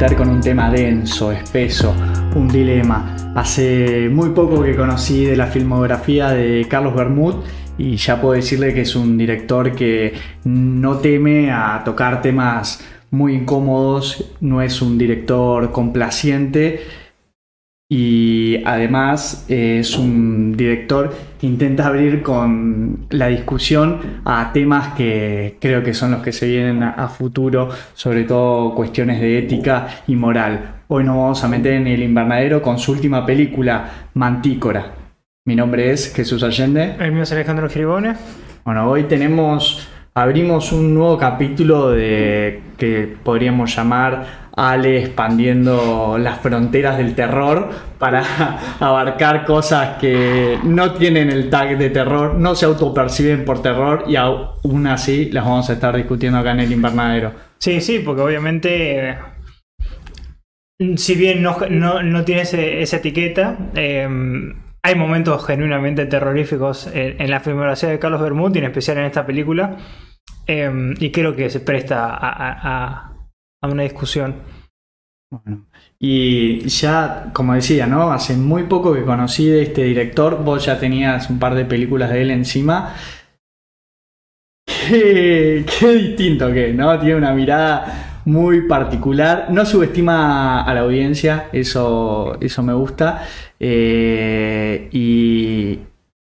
con un tema denso, espeso, un dilema. Hace muy poco que conocí de la filmografía de Carlos Bermud y ya puedo decirle que es un director que no teme a tocar temas muy incómodos, no es un director complaciente y además es un director que intenta abrir con la discusión a temas que creo que son los que se vienen a, futuro, sobre todo cuestiones de ética y moral. Hoy nos vamos a meter en el invernadero con su última película, Mantícora. Mi nombre es Jesús Allende. El mío es Alejandro Giribone. Bueno, hoy tenemos, abrimos un nuevo capítulo de que podríamos llamar Ale expandiendo las fronteras del terror para abarcar cosas que no tienen el tag de terror, no se autoperciben por terror y aún así las vamos a estar discutiendo acá en el invernadero. Sí, sí, porque obviamente, si bien no, no, tiene esa etiqueta, em, hay momentos genuinamente terroríficos en, la filmografía de Carlos Bermúdez, en especial en esta película, em, y creo que se presta a una discusión. Bueno, y ya, como decía, ¿no? Hace muy poco que conocí de este director, vos ya tenías un par de películas de él encima. Qué, distinto que, ¿no? Tiene una mirada muy particular. No subestima a la audiencia, eso, eso me gusta. Eh, y,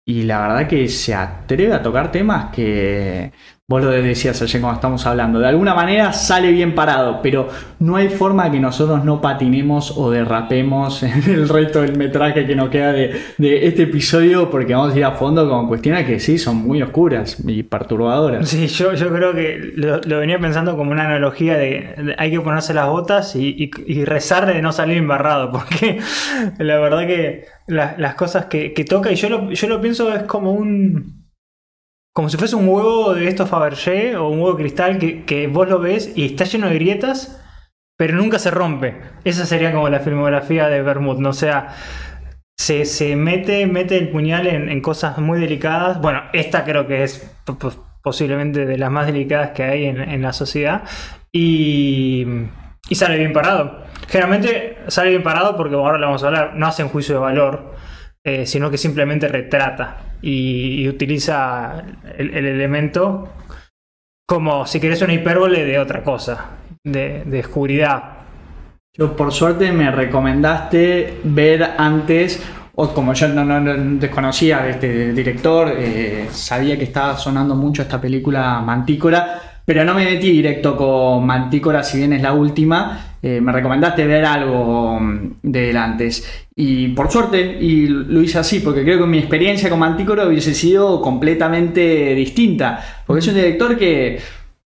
y la verdad que se atreve a tocar temas que Vos lo decías ayer cuando estamos hablando. De alguna manera sale bien parado, pero no hay forma que nosotros no patinemos o derrapemos en el resto del metraje que nos queda de, este episodio, porque vamos a ir a fondo con cuestiones que sí son muy oscuras y perturbadoras. Sí, yo, yo creo que lo, venía pensando como una analogía de, hay que ponerse las botas y, rezar de no salir embarrado, porque la verdad que las cosas que, toca, y yo yo lo pienso es como un como si fuese un huevo de estos Fabergé o un huevo de cristal que, vos lo ves y está lleno de grietas, pero nunca se rompe. Esa sería como la filmografía de Bermud, ¿no? O sea, se, mete, mete el puñal en, cosas muy delicadas. Bueno, esta creo que es posiblemente de las más delicadas que hay en, la sociedad. Y, y, sale bien parado. Generalmente sale bien parado porque ahora le vamos a hablar, no hacen juicio de valor. Eh, sino que simplemente retrata y, utiliza el, elemento como si querés una hipérbole de otra cosa, de, oscuridad. Yo por suerte me recomendaste ver antes, o como yo no, desconocía de este director, eh, sabía que estaba sonando mucho esta película Mantícora, pero no me metí directo con Mantícora, si bien es la última. Eh, me recomendaste ver algo mm, de antes. Y por suerte, y lo hice así, porque creo que mi experiencia con Mantícora hubiese sido completamente distinta. Porque es un director que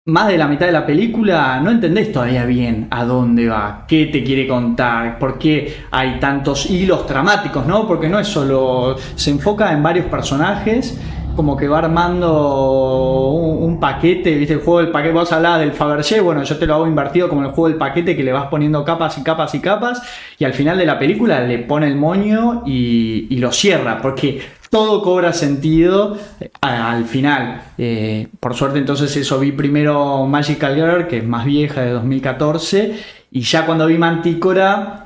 más de la mitad de la película no entendés todavía bien a dónde va, qué te quiere contar, por qué hay tantos hilos dramáticos, ¿no? Porque no es solo. se enfoca en varios personajes como que va armando un, paquete, ¿viste? El juego del paquete, vos hablabas del Fabergé, bueno, yo te lo hago invertido como el juego del paquete que le vas poniendo capas y capas y capas, y al final de la película le pone el moño y, lo cierra, porque todo cobra sentido eh, al final. Eh, por suerte entonces eso vi primero Magical Girl, que es más vieja, de 2014, y ya cuando vi Mantícora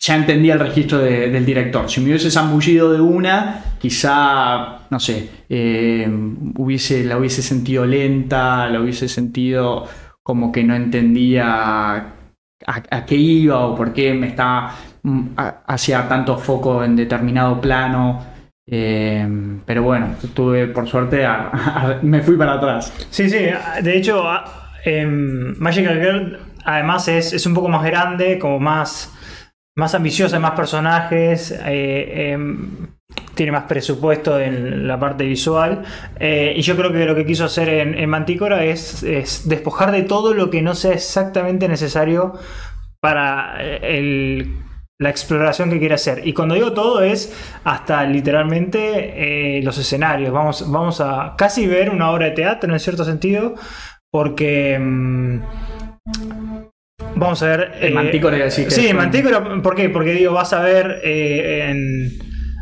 ya entendía el registro del director. Si me hubiese zambullido de una, quizá, no sé, eh, hubiese, la hubiese sentido lenta, la hubiese sentido como que no entendía a, qué iba o por qué me estaba mm, hacía tanto foco en determinado plano. Eh, pero bueno, tuve por suerte, me fui para atrás. Sí, sí, de hecho, Magical Girl además es, es un poco más grande, como más más ambiciosa, más personajes, eh, em, tiene más presupuesto en la parte visual. Eh, y yo creo que lo que quiso hacer en, Mantícora es, despojar de todo lo que no sea exactamente necesario para eh, la exploración que quiere hacer. Y cuando digo todo es hasta literalmente los escenarios. Vamos, vamos a casi ver una obra de teatro en cierto sentido, porque... Em, Vamos a ver. El eh, Sí, Mantícora, ¿por qué? Porque digo, vas a ver eh, en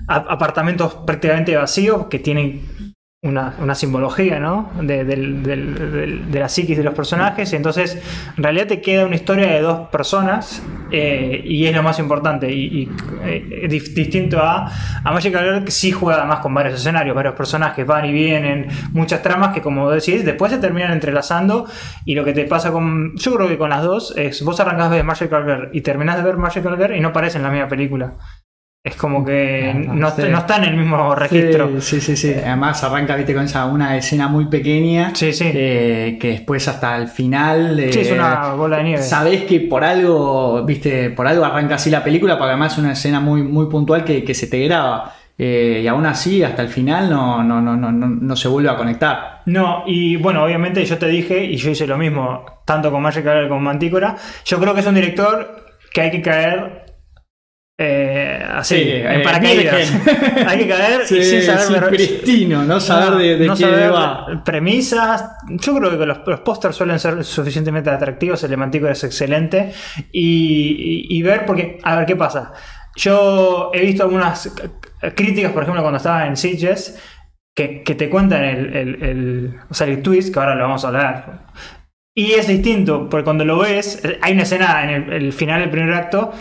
apartamentos prácticamente vacíos que tienen una, simbología, ¿no? De, de la psiquis de los personajes. Entonces, en realidad te queda una historia de dos personas eh, y es lo más importante. Y, eh, distinto a, a Girl, que sí juega además con varios escenarios, varios personajes, van y vienen, muchas tramas que, como decís, después se terminan entrelazando. Y lo que te pasa con. Yo creo que con las dos es: vos arrancás de Magical Girl y terminás de ver Magical Girl y no parecen la misma película. Es como que Ah, no, sí. no está en el mismo registro. Sí, sí, sí, sí. Además arranca, viste, con esa una escena muy pequeña. Sí, sí. eh, que después hasta el final. Sí, es eh, una bola de nieve. Sabés que por algo, viste, por algo arranca así la película, porque además es una escena muy, muy puntual que, que se te graba. Eh, y aún así, hasta el final no, no, no, no, no, no se vuelve a conectar. No, y bueno, obviamente yo te dije, y yo hice lo mismo, tanto con Magic como con Mantícora. Yo creo que es un director que hay que caer eh, así, Sí, en eh, paracaídas. virgen. hay que caer y Sí, sin saber ver- pristino, no saber de, de no qué saber va. premisas. Yo creo que los, los pósters suelen ser suficientemente atractivos. El de Mantícora es excelente. Y, y- y ver, porque, a ver qué pasa. Yo he visto algunas críticas, por ejemplo, cuando estaba en Sitges, que, que te cuentan el, el- el- o sea, el twist, que ahora lo vamos a hablar. Y es distinto, porque cuando lo ves, hay una escena en el, el final del primer acto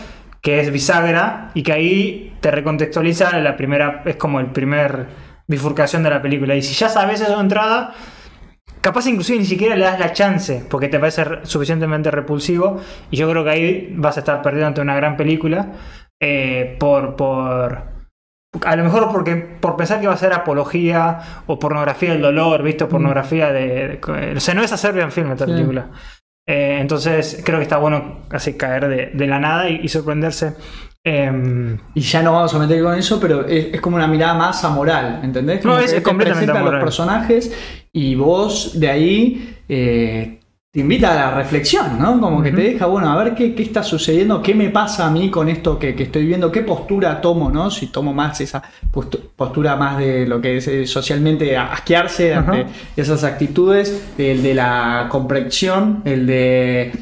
que es bisagra y que ahí te recontextualiza la primera, es como el primer bifurcación de la película. Y si ya sabes eso de entrada, capaz inclusive ni siquiera le das la chance porque te parece re- suficientemente repulsivo. Y yo creo que ahí vas a estar perdiendo ante una gran película eh, por, por a lo mejor porque por pensar que va a ser apología o pornografía del dolor, ¿viste? O pornografía de, de- O sea, no es a Serbian Film esta Sí. película. Eh, entonces creo que está bueno así caer de, de la nada y, y sorprenderse. Em, Y ya no vamos a meter con eso, pero es, es como una mirada más amoral, ¿entendés? Como No, es- que es te completamente presenta a los amoral. personajes y vos de ahí eh, te invita a la reflexión, ¿no? Como que te deja, bueno, a ver qué, qué está sucediendo, qué me pasa a mí con esto que, que estoy viendo, qué postura tomo, ¿no? Si tomo más esa postu- postura más de lo que es eh, socialmente asquearse ante esas actitudes, el de la comprensión, el de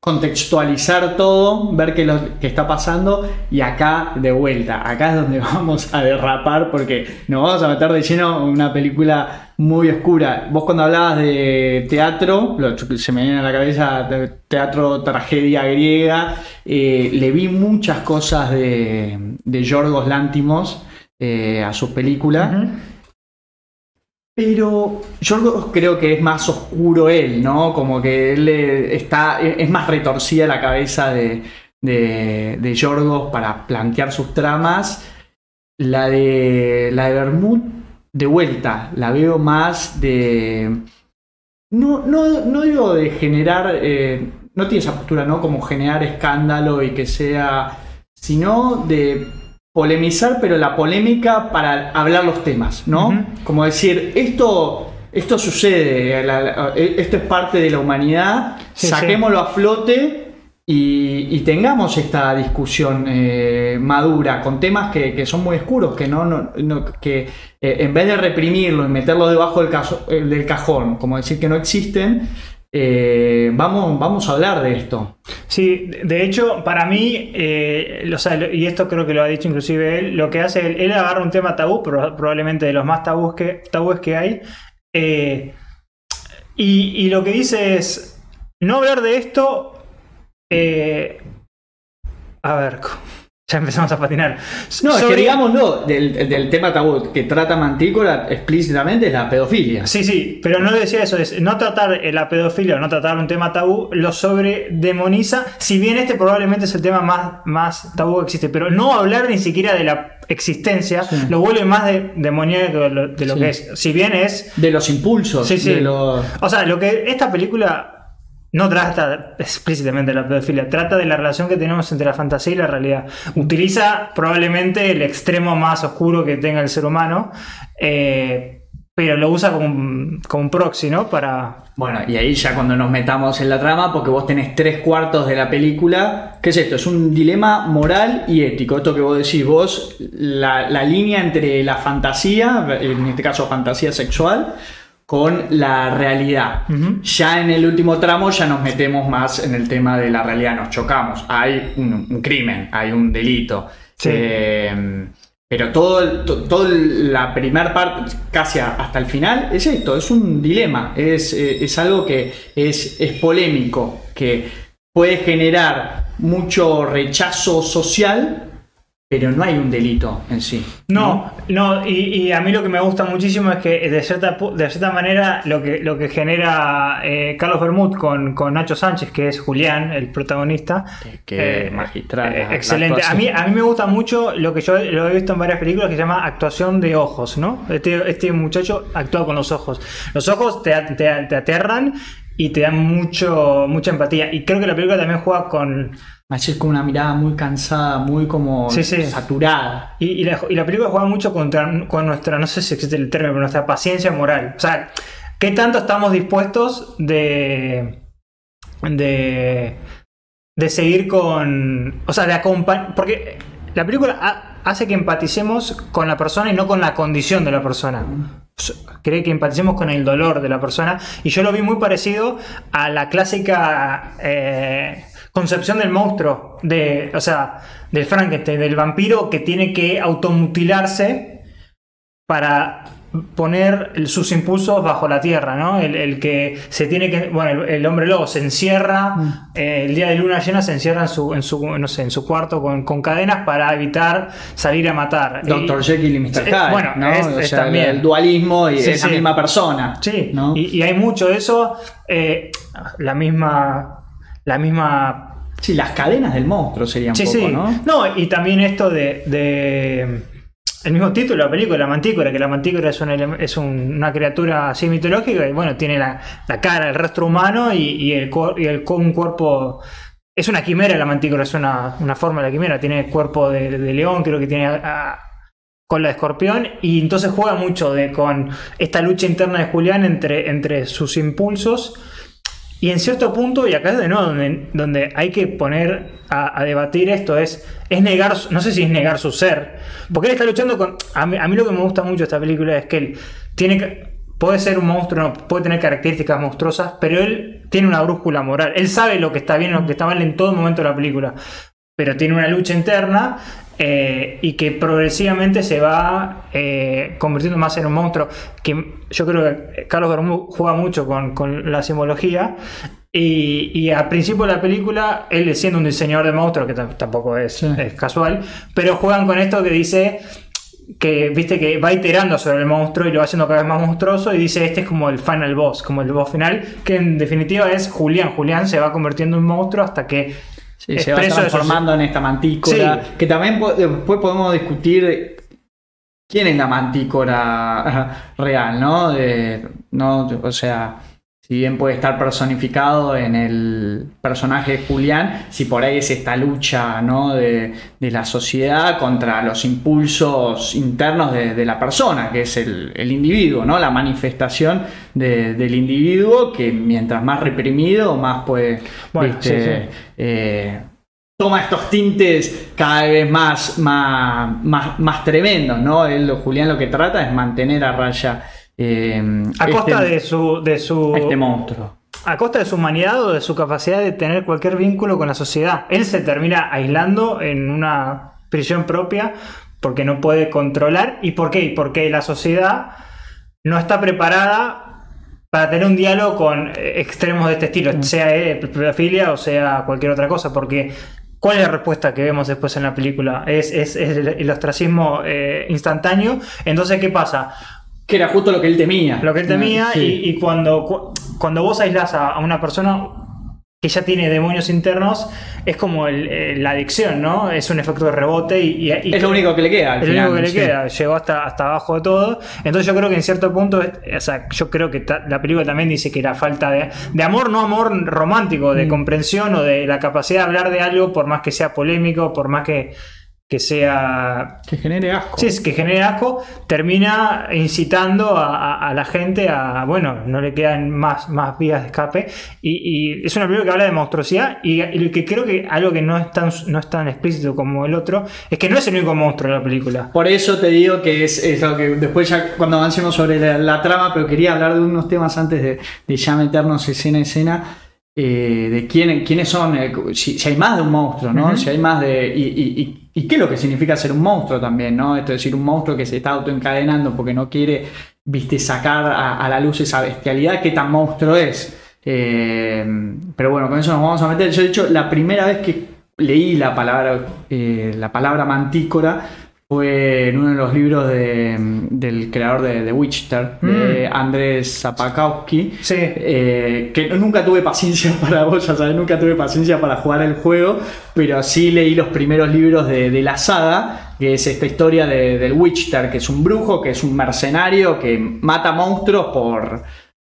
contextualizar todo, ver qué, lo, que está pasando y acá de vuelta, acá es donde vamos a derrapar porque nos vamos a meter de lleno en una película muy oscura. Vos cuando hablabas de teatro, lo- se me viene a la cabeza teatro tragedia griega, eh, le vi muchas cosas de, de Yorgos Lántimos eh, a sus películas. Pero yo creo que es más oscuro él, ¿no? Como que él eh, está. Es más retorcida la cabeza de, de, de Yorgos para plantear sus tramas. La de. La de Bermud, de vuelta, la veo más de. No, no, no digo de generar. eh, no tiene esa postura, ¿no? Como generar escándalo y que sea. Sino de polemizar, pero la polémica para hablar los temas, ¿no? Como decir, esto, esto sucede, la- la- esto es parte de la humanidad, Sí, saquémoslo a flote y, y tengamos esta discusión eh, madura con temas que, que son muy oscuros, que no, no- no- que eh, en vez de reprimirlo y meterlo debajo del, caso- eh, del cajón, como decir que no existen, eh, vamos, vamos a hablar de esto. Sí, de- hecho, para mí, eh, y esto creo que lo ha dicho inclusive él, lo que hace, él, él agarra un tema tabú, probablemente de los más tabús que, tabúes que hay, eh, y, y lo que dice es, no hablar de esto, a ver, ya empezamos a patinar. No, es que Sobre- digámoslo, del, del tema tabú que trata Mantícora explícitamente es la pedofilia. Sí, sí, pero no decía eso, es no tratar eh, la pedofilia o no tratar un tema tabú, lo sobredemoniza, si bien este probablemente es el tema más, más tabú que existe, pero no hablar ni siquiera de la existencia Sí. lo vuelve más de, demoníaco de lo, de lo Sí. que es. Si bien es... De los impulsos. Sí, sí. De los... O sea, lo que esta película no trata explícitamente de la pedofilia, trata de la relación que tenemos entre la fantasía y la realidad. Utiliza probablemente el extremo más oscuro que tenga el ser humano, eh, pero lo usa como un, como proxy, ¿no? Para... Bueno, y ahí ya cuando nos metamos en la trama, porque vos tenés tres cuartos de la película, ¿qué es esto? Es un dilema moral y ético. Esto que vos decís, vos, la, la línea entre la fantasía, en este caso fantasía sexual, con la realidad. Ya en el último tramo ya nos metemos más en el tema de la realidad, nos chocamos. Hay un, un crimen, hay un delito. Sí. Eh, pero todo, toda la primera parte, casi hasta el final, es esto, es un dilema, es, eh, es algo que es, es polémico, que puede generar mucho rechazo social, pero no hay un delito en sí. No, no, y, a mí lo que me gusta muchísimo es que de cierta, de cierta manera lo que, lo que genera eh, Carlos Bermud con, con, Nacho Sánchez, que es Julián, el protagonista. Que eh, magistral. Eh, excelente. A mí, a mí me gusta mucho lo que yo lo he visto en varias películas que se llama actuación de ojos, ¿no? Este, este muchacho actúa con los ojos. Los ojos te, te, te aterran y te dan mucho, mucha empatía. Y creo que la película también juega con es con una mirada muy cansada, muy como saturada. Y, la, película juega mucho contra, con nuestra, no sé si existe el término, pero nuestra paciencia moral. O sea, ¿qué tanto estamos dispuestos de. de. de seguir con. O sea, de acompañar. Porque la película hace que empaticemos con la persona y no con la condición de la persona. Cree que empaticemos con el dolor de la persona. Y yo lo vi muy parecido a la clásica. Eh, concepción del monstruo, de, o sea, del Frankenstein, del vampiro que tiene que automutilarse para poner sus impulsos bajo la tierra, ¿no? El, que se tiene que, bueno, el, hombre lobo se encierra, mm. eh, el día de luna llena se encierra en su, en su, no sé, en su cuarto con, cadenas para evitar salir a matar. Doctor Jekyll y Mr. Hyde, bueno, ¿no? es, también el dualismo y es la misma persona. Sí, y, hay mucho de eso, eh, la misma la misma... Sí, las cadenas del monstruo serían sí, sí. ¿no? No, y también esto de, el mismo título de la película, la mantícora, que la mantícora es, es una criatura así mitológica y bueno, tiene la, cara, el rostro humano y, el, y el, un cuerpo... Es una quimera la mantícora, es una, forma de la quimera, tiene cuerpo de, león, creo que tiene cola de escorpión y entonces juega mucho de, con esta lucha interna de Julián entre, entre sus impulsos y en cierto punto, y acá es de nuevo donde, donde hay que poner a, debatir esto, es, es negar, no sé si es negar su ser, porque él está luchando con... A mí, lo que me gusta mucho de esta película es que él tiene que... Puede ser un monstruo, puede tener características monstruosas, pero él tiene una brújula moral. Él sabe lo que está bien y lo que está mal en todo momento de la película. Pero tiene una lucha interna eh, y que progresivamente se va eh, convirtiendo más en un monstruo. Que yo creo que Carlos Bermúdez juega mucho con, la simbología. Y, y, al principio de la película, él siendo un diseñador de monstruos, que tampoco es, casual, pero juegan con esto que dice que viste que va iterando sobre el monstruo y lo va haciendo cada vez más monstruoso y dice este es como el final boss, como el boss final, que en definitiva es Julián. Julián se va convirtiendo en un monstruo hasta que se va transformando en esta mantícora. Que también después podemos discutir quién es la mantícora real, ¿no? no o sea, si bien puede estar personificado en el personaje de Julián, si por ahí es esta lucha ¿no? de, la sociedad contra los impulsos internos de, la persona, que es el, individuo, ¿no? la manifestación del individuo que mientras más reprimido, más puede... Eh, toma estos tintes cada vez más, más, más, tremendos, ¿no? Julián lo que trata es mantener a raya eh, a costa este de su, de su. Este monstruo. A costa de su humanidad o de su capacidad de tener cualquier vínculo con la sociedad. Él se termina aislando en una prisión propia porque no puede controlar. ¿Y por qué? Porque la sociedad no está preparada para tener un diálogo con eh, extremos de este estilo, mm. sea eh, pedofilia o sea cualquier otra cosa, porque ¿Cuál es la respuesta que vemos después en la película? Es, el, ostracismo instantáneo. Entonces, ¿qué pasa? Que era justo lo que él temía. Lo que él temía, y, cuando, cuando vos aislás a, una persona que ya tiene demonios internos, es como la adicción, ¿no? Es un efecto de rebote y... es lo único que le queda. es lo único que le queda, llegó hasta, hasta abajo de todo. Entonces yo creo que en cierto punto, o sea, yo creo que la película también dice que la falta de, de amor, no amor romántico, de mm. comprensión o de la capacidad de hablar de algo, por más que sea polémico, por más que que sea... Que genere asco. Sí, es que genere asco, termina incitando a, la gente a, bueno, no le quedan más, más vías de escape. Y, es una película que habla de monstruosidad y, lo que creo que algo que no es, tan, no es tan explícito como el otro, es que no es el único monstruo de la película. Por eso te digo que es, es lo que después ya cuando avancemos sobre la, trama, pero quería hablar de unos temas antes de, de ya meternos escena a escena. Eh, de quién, quiénes son, eh, si, hay más de un monstruo, ¿no? Si hay más de. y y qué es lo que significa ser un monstruo también, ¿no? Esto es decir, un monstruo que se está autoencadenando porque no quiere, viste, sacar a, la luz esa bestialidad, qué tan monstruo es. Eh, pero bueno, con eso nos vamos a meter. Yo, de hecho, la primera vez que leí la palabra, eh, la palabra mantícora fue en uno de los libros del creador de The Witcher, de mm. Andrés Zapakowski. Sí. Eh, que nunca tuve paciencia para vos, ya sabes, nunca tuve paciencia para jugar el juego, pero sí leí los primeros libros de, la saga, que es esta historia del Witcher, que es un brujo, que es un mercenario que mata monstruos por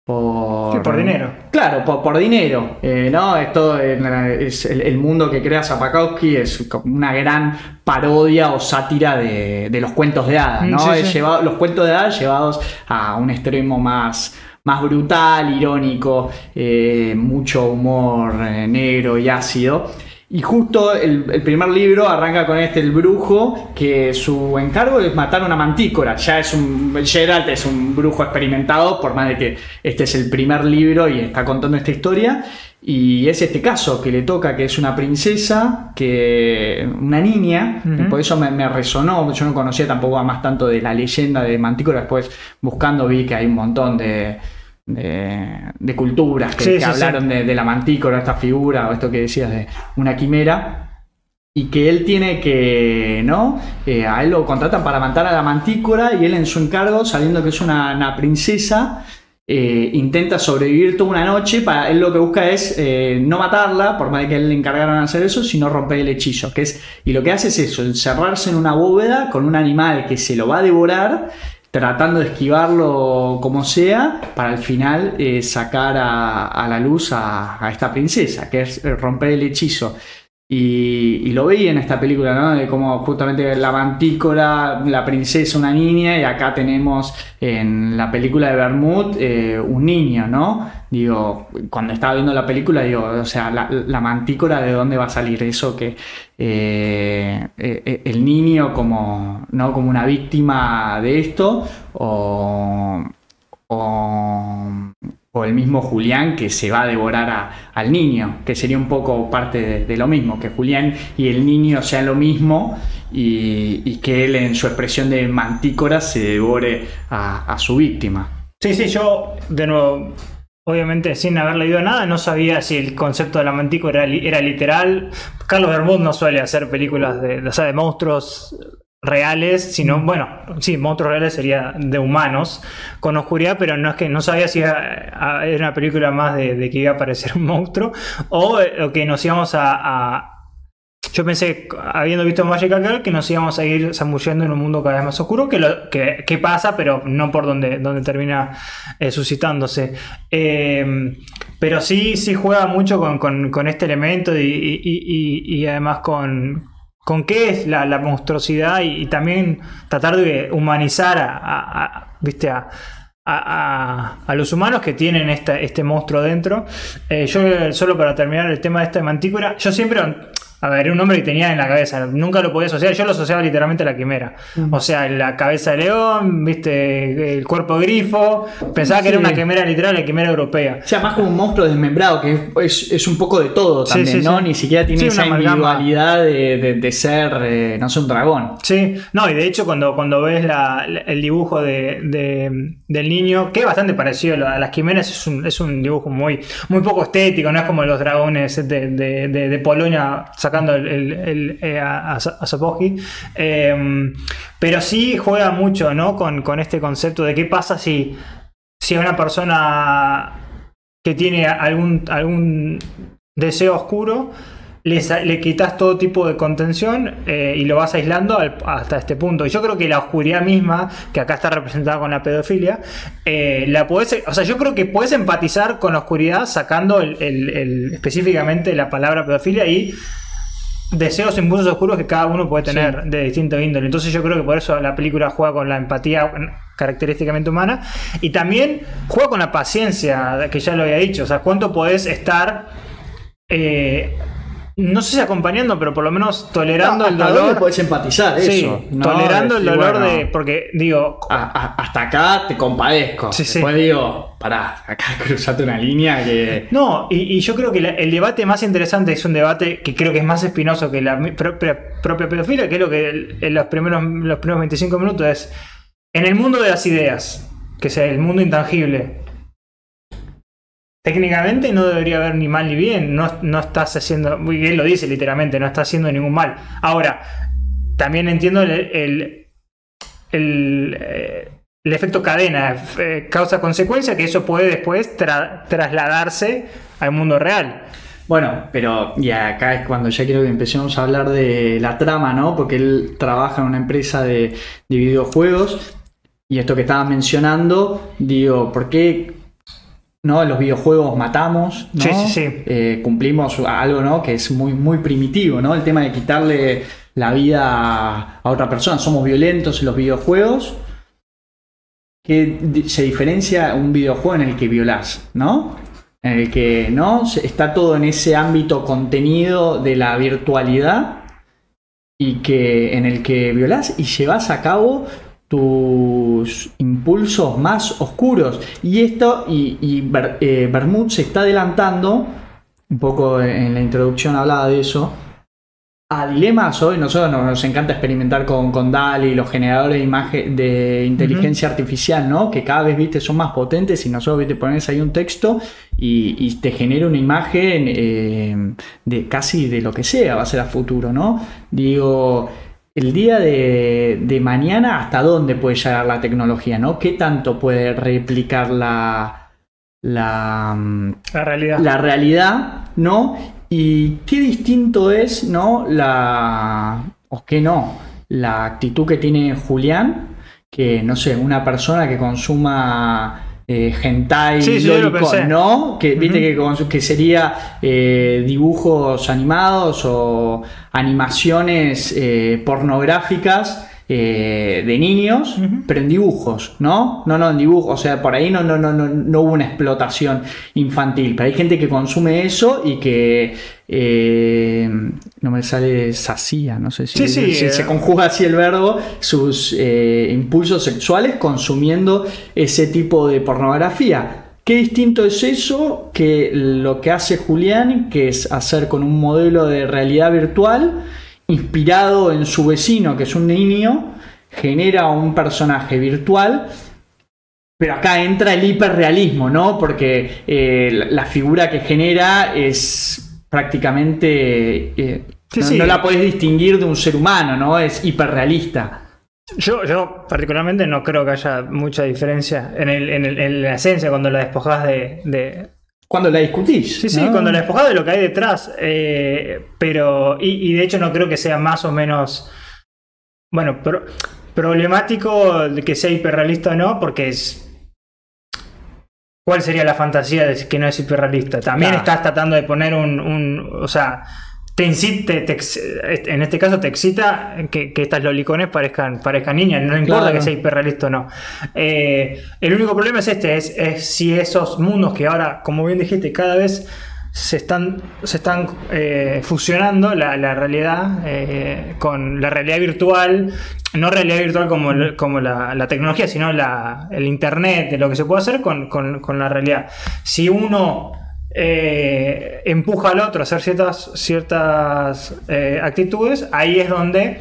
por, dinero. Claro, por, dinero. Eh, ¿no? Esto es el, mundo que crea Zapakowski es una gran parodia o sátira de, los cuentos de hadas. ¿no? Llevado, los cuentos de hadas llevados a un extremo más, más brutal, irónico, eh, mucho humor eh, negro y ácido. Y justo el, primer libro arranca con este, el brujo, que su encargo es matar una mantícora. Ya es un. Geralt es un brujo experimentado, por más de que este es el primer libro y está contando esta historia. Y es este caso que le toca, que es una princesa, que una niña, por eso me, me, resonó, yo no conocía tampoco más tanto de la leyenda de Mantícora, después buscando vi que hay un montón de, de, culturas que, hablaron de, la mantícora, esta figura, o esto que decías de una quimera. Y que él tiene que, ¿no? Eh, a él lo contratan para matar a la mantícora y él en su encargo, sabiendo que es una, princesa, eh, intenta sobrevivir toda una noche. Para él lo que busca es eh, no matarla, por más de que él le encargaron hacer eso, sino romper el hechizo. Que es, y lo que hace es eso, encerrarse en una bóveda con un animal que se lo va a devorar tratando de esquivarlo como sea, para al final eh, sacar a, la luz a, esta princesa, que es romper el hechizo. Y, lo veía en esta película, ¿no? De cómo justamente la mantícora, la princesa, una niña, y acá tenemos en la película de Bermud eh, un niño, ¿no? Digo, cuando estaba viendo la película, digo, o sea, la, mantícora, ¿de dónde va a salir eso? Que eh, eh, el niño como, ¿no? como una víctima de esto, o, o el mismo Julián que se va a devorar al niño, que sería un poco parte de, lo mismo, que Julián y el niño sean lo mismo y, que él en su expresión de mantícora se devore a, su víctima. Sí, sí, yo de nuevo, obviamente sin haber leído nada, no sabía si el concepto de la mantícora era, literal. Carlos Bermud no suele hacer películas de, de monstruos reales, sino, bueno, sí, monstruos reales sería de humanos con oscuridad, pero no es que no sabía si era, una película más de, que iba a aparecer un monstruo o, que nos íbamos a, Yo pensé, habiendo visto Magic Girl, que nos íbamos a ir zambullendo en un mundo cada vez más oscuro, que, lo, que, pasa, pero no por donde, donde termina eh, suscitándose. Eh, pero sí, sí juega mucho con, este elemento y además con, con qué es la, monstruosidad y, también tratar de humanizar a, ¿viste? a, a, los humanos que tienen este monstruo dentro. Eh, yo, solo para terminar el tema de esta mantícora, yo siempre a ver, era un nombre que tenía en la cabeza, nunca lo podía asociar, yo lo asociaba literalmente a la quimera. O sea, la cabeza de león, viste, el cuerpo de grifo, pensaba que era una quimera literal, la quimera europea. O sea, más como un monstruo desmembrado, que es, un poco de todo también, ¿no? Ni siquiera tiene esa individualidad de, ser, eh, no sé, un dragón. Sí, no, y de hecho cuando, cuando ves el dibujo de, del niño, que es bastante parecido a las quimeras, es un, es un dibujo muy, muy poco estético, no es como los dragones de, Polonia sacando el, eh, a, a em, pero sí juega mucho ¿no? con, este concepto de qué pasa si, si a una persona que tiene algún, algún deseo oscuro le, quitas todo tipo de contención eh, y lo vas aislando hasta este punto. Y yo creo que la oscuridad misma, que acá está representada con la pedofilia, eh, la puedes, o sea, yo creo que puedes empatizar con la oscuridad sacando específicamente la palabra pedofilia y deseos, impulsos oscuros que cada uno puede tener de distinto índole. Entonces yo creo que por eso la película juega con la empatía característicamente humana y también juega con la paciencia, que ya lo había dicho. O sea, cuánto podés estar... Eh, no sé si acompañando, pero por lo menos tolerando No, el ¿hasta dónde dolor. podés empatizar Sí, eso? ¿no? tolerando el dolor bueno, de. Porque, digo, a- a- hasta acá te compadezco. Sí, sí. Después digo, pará, acá cruzaste una línea que. No, y, y yo creo que la- el debate más interesante es un debate que creo que es más espinoso que la propia, propia pedofilia, que es lo que en los primeros, los primeros 25 minutos es. En el mundo de las ideas, que es el mundo intangible, técnicamente no debería haber ni mal ni bien. No, no estás haciendo. Él lo dice literalmente, no está haciendo ningún mal. Ahora, también entiendo el. el, eh, efecto cadena, eh, causa-consecuencia, que eso puede después tra- trasladarse al mundo real. Bueno, pero y acá es cuando ya quiero que empecemos a hablar de la trama, ¿no? Porque él trabaja en una empresa de, de videojuegos y esto que estaba mencionando, digo, ¿por qué no los videojuegos matamos? ¿no? Sí, sí, sí. Eh, cumplimos algo, ¿no? Que es muy, muy primitivo, ¿no? El tema de quitarle la vida a, otra persona. Somos violentos en los videojuegos. que di- se diferencia un videojuego en el que violás, ¿no? En el que no está todo en ese ámbito contenido de la virtualidad y que en el que violás y llevas a cabo tus impulsos más oscuros. Y esto, y, y Ber- eh, Bermud se está adelantando, un poco en la introducción hablaba de eso, a dilemas hoy. Nosotros nos, nos encanta experimentar con, con DALI, los generadores de imagen de inteligencia artificial, ¿no? Que cada vez viste son más potentes y nosotros viste pones ahí un texto y, y te genera una imagen eh, de casi de lo que sea, va a ser a futuro, ¿no? Digo, el día de, de mañana, ¿hasta dónde puede llegar la tecnología, ¿no? ¿Qué tanto puede replicar la, la, La realidad. la realidad, ¿no? Y qué distinto es, ¿no? La. o qué no, la actitud que tiene Julián, que no sé, una persona que consuma. Eh, hentai, Sí, sí. ¿no? Que viste que, cons- que sería eh, dibujos animados o animaciones eh, pornográficas eh, de niños, Ujú. pero en dibujos, ¿no? No, no, en dibujos, o sea, por ahí no, no, no, no, no hubo una explotación infantil, pero hay gente que consume eso y que eh, no me sale sacía, no sé si, Sí, sí, si eh. se conjuga así el verbo, sus eh, impulsos sexuales consumiendo ese tipo de pornografía. Qué distinto es eso que lo que hace Julián, que es hacer con un modelo de realidad virtual inspirado en su vecino, que es un niño, genera un personaje virtual. Pero acá entra el hiperrealismo, ¿no? Porque eh, la, la figura que genera es prácticamente... eh, Sí, no, sí. no la podés distinguir de un ser humano, ¿no? Es hiperrealista. Yo, yo particularmente no creo que haya mucha diferencia en, el, en, el- en la esencia cuando la despojas de, de- Cuando la discutís. Sí, sí, ¿no? cuando la despojas de lo que hay detrás. eh, pero, y, y de hecho no creo que sea más o menos, bueno, pro- problemático de que sea hiperrealista o no, porque es... ¿Cuál sería la fantasía de que no es hiperrealista? También Claro. estás tratando de poner un, un- o sea, te incita, te ex- en este caso te excita que, que estas lolicones parezcan, parezcan niñas, no importa Claro. que sea hiperrealista o no. Eh, el único problema es este, es, es si esos mundos que ahora, como bien dijiste, cada vez se están, se están eh, fusionando la, la realidad eh, con la realidad virtual, no realidad virtual como, el- como la, la tecnología, sino la, el internet, de lo que se puede hacer con, con- con la realidad. Si uno eh, empuja al otro a hacer ciertas, ciertas eh, actitudes, ahí es donde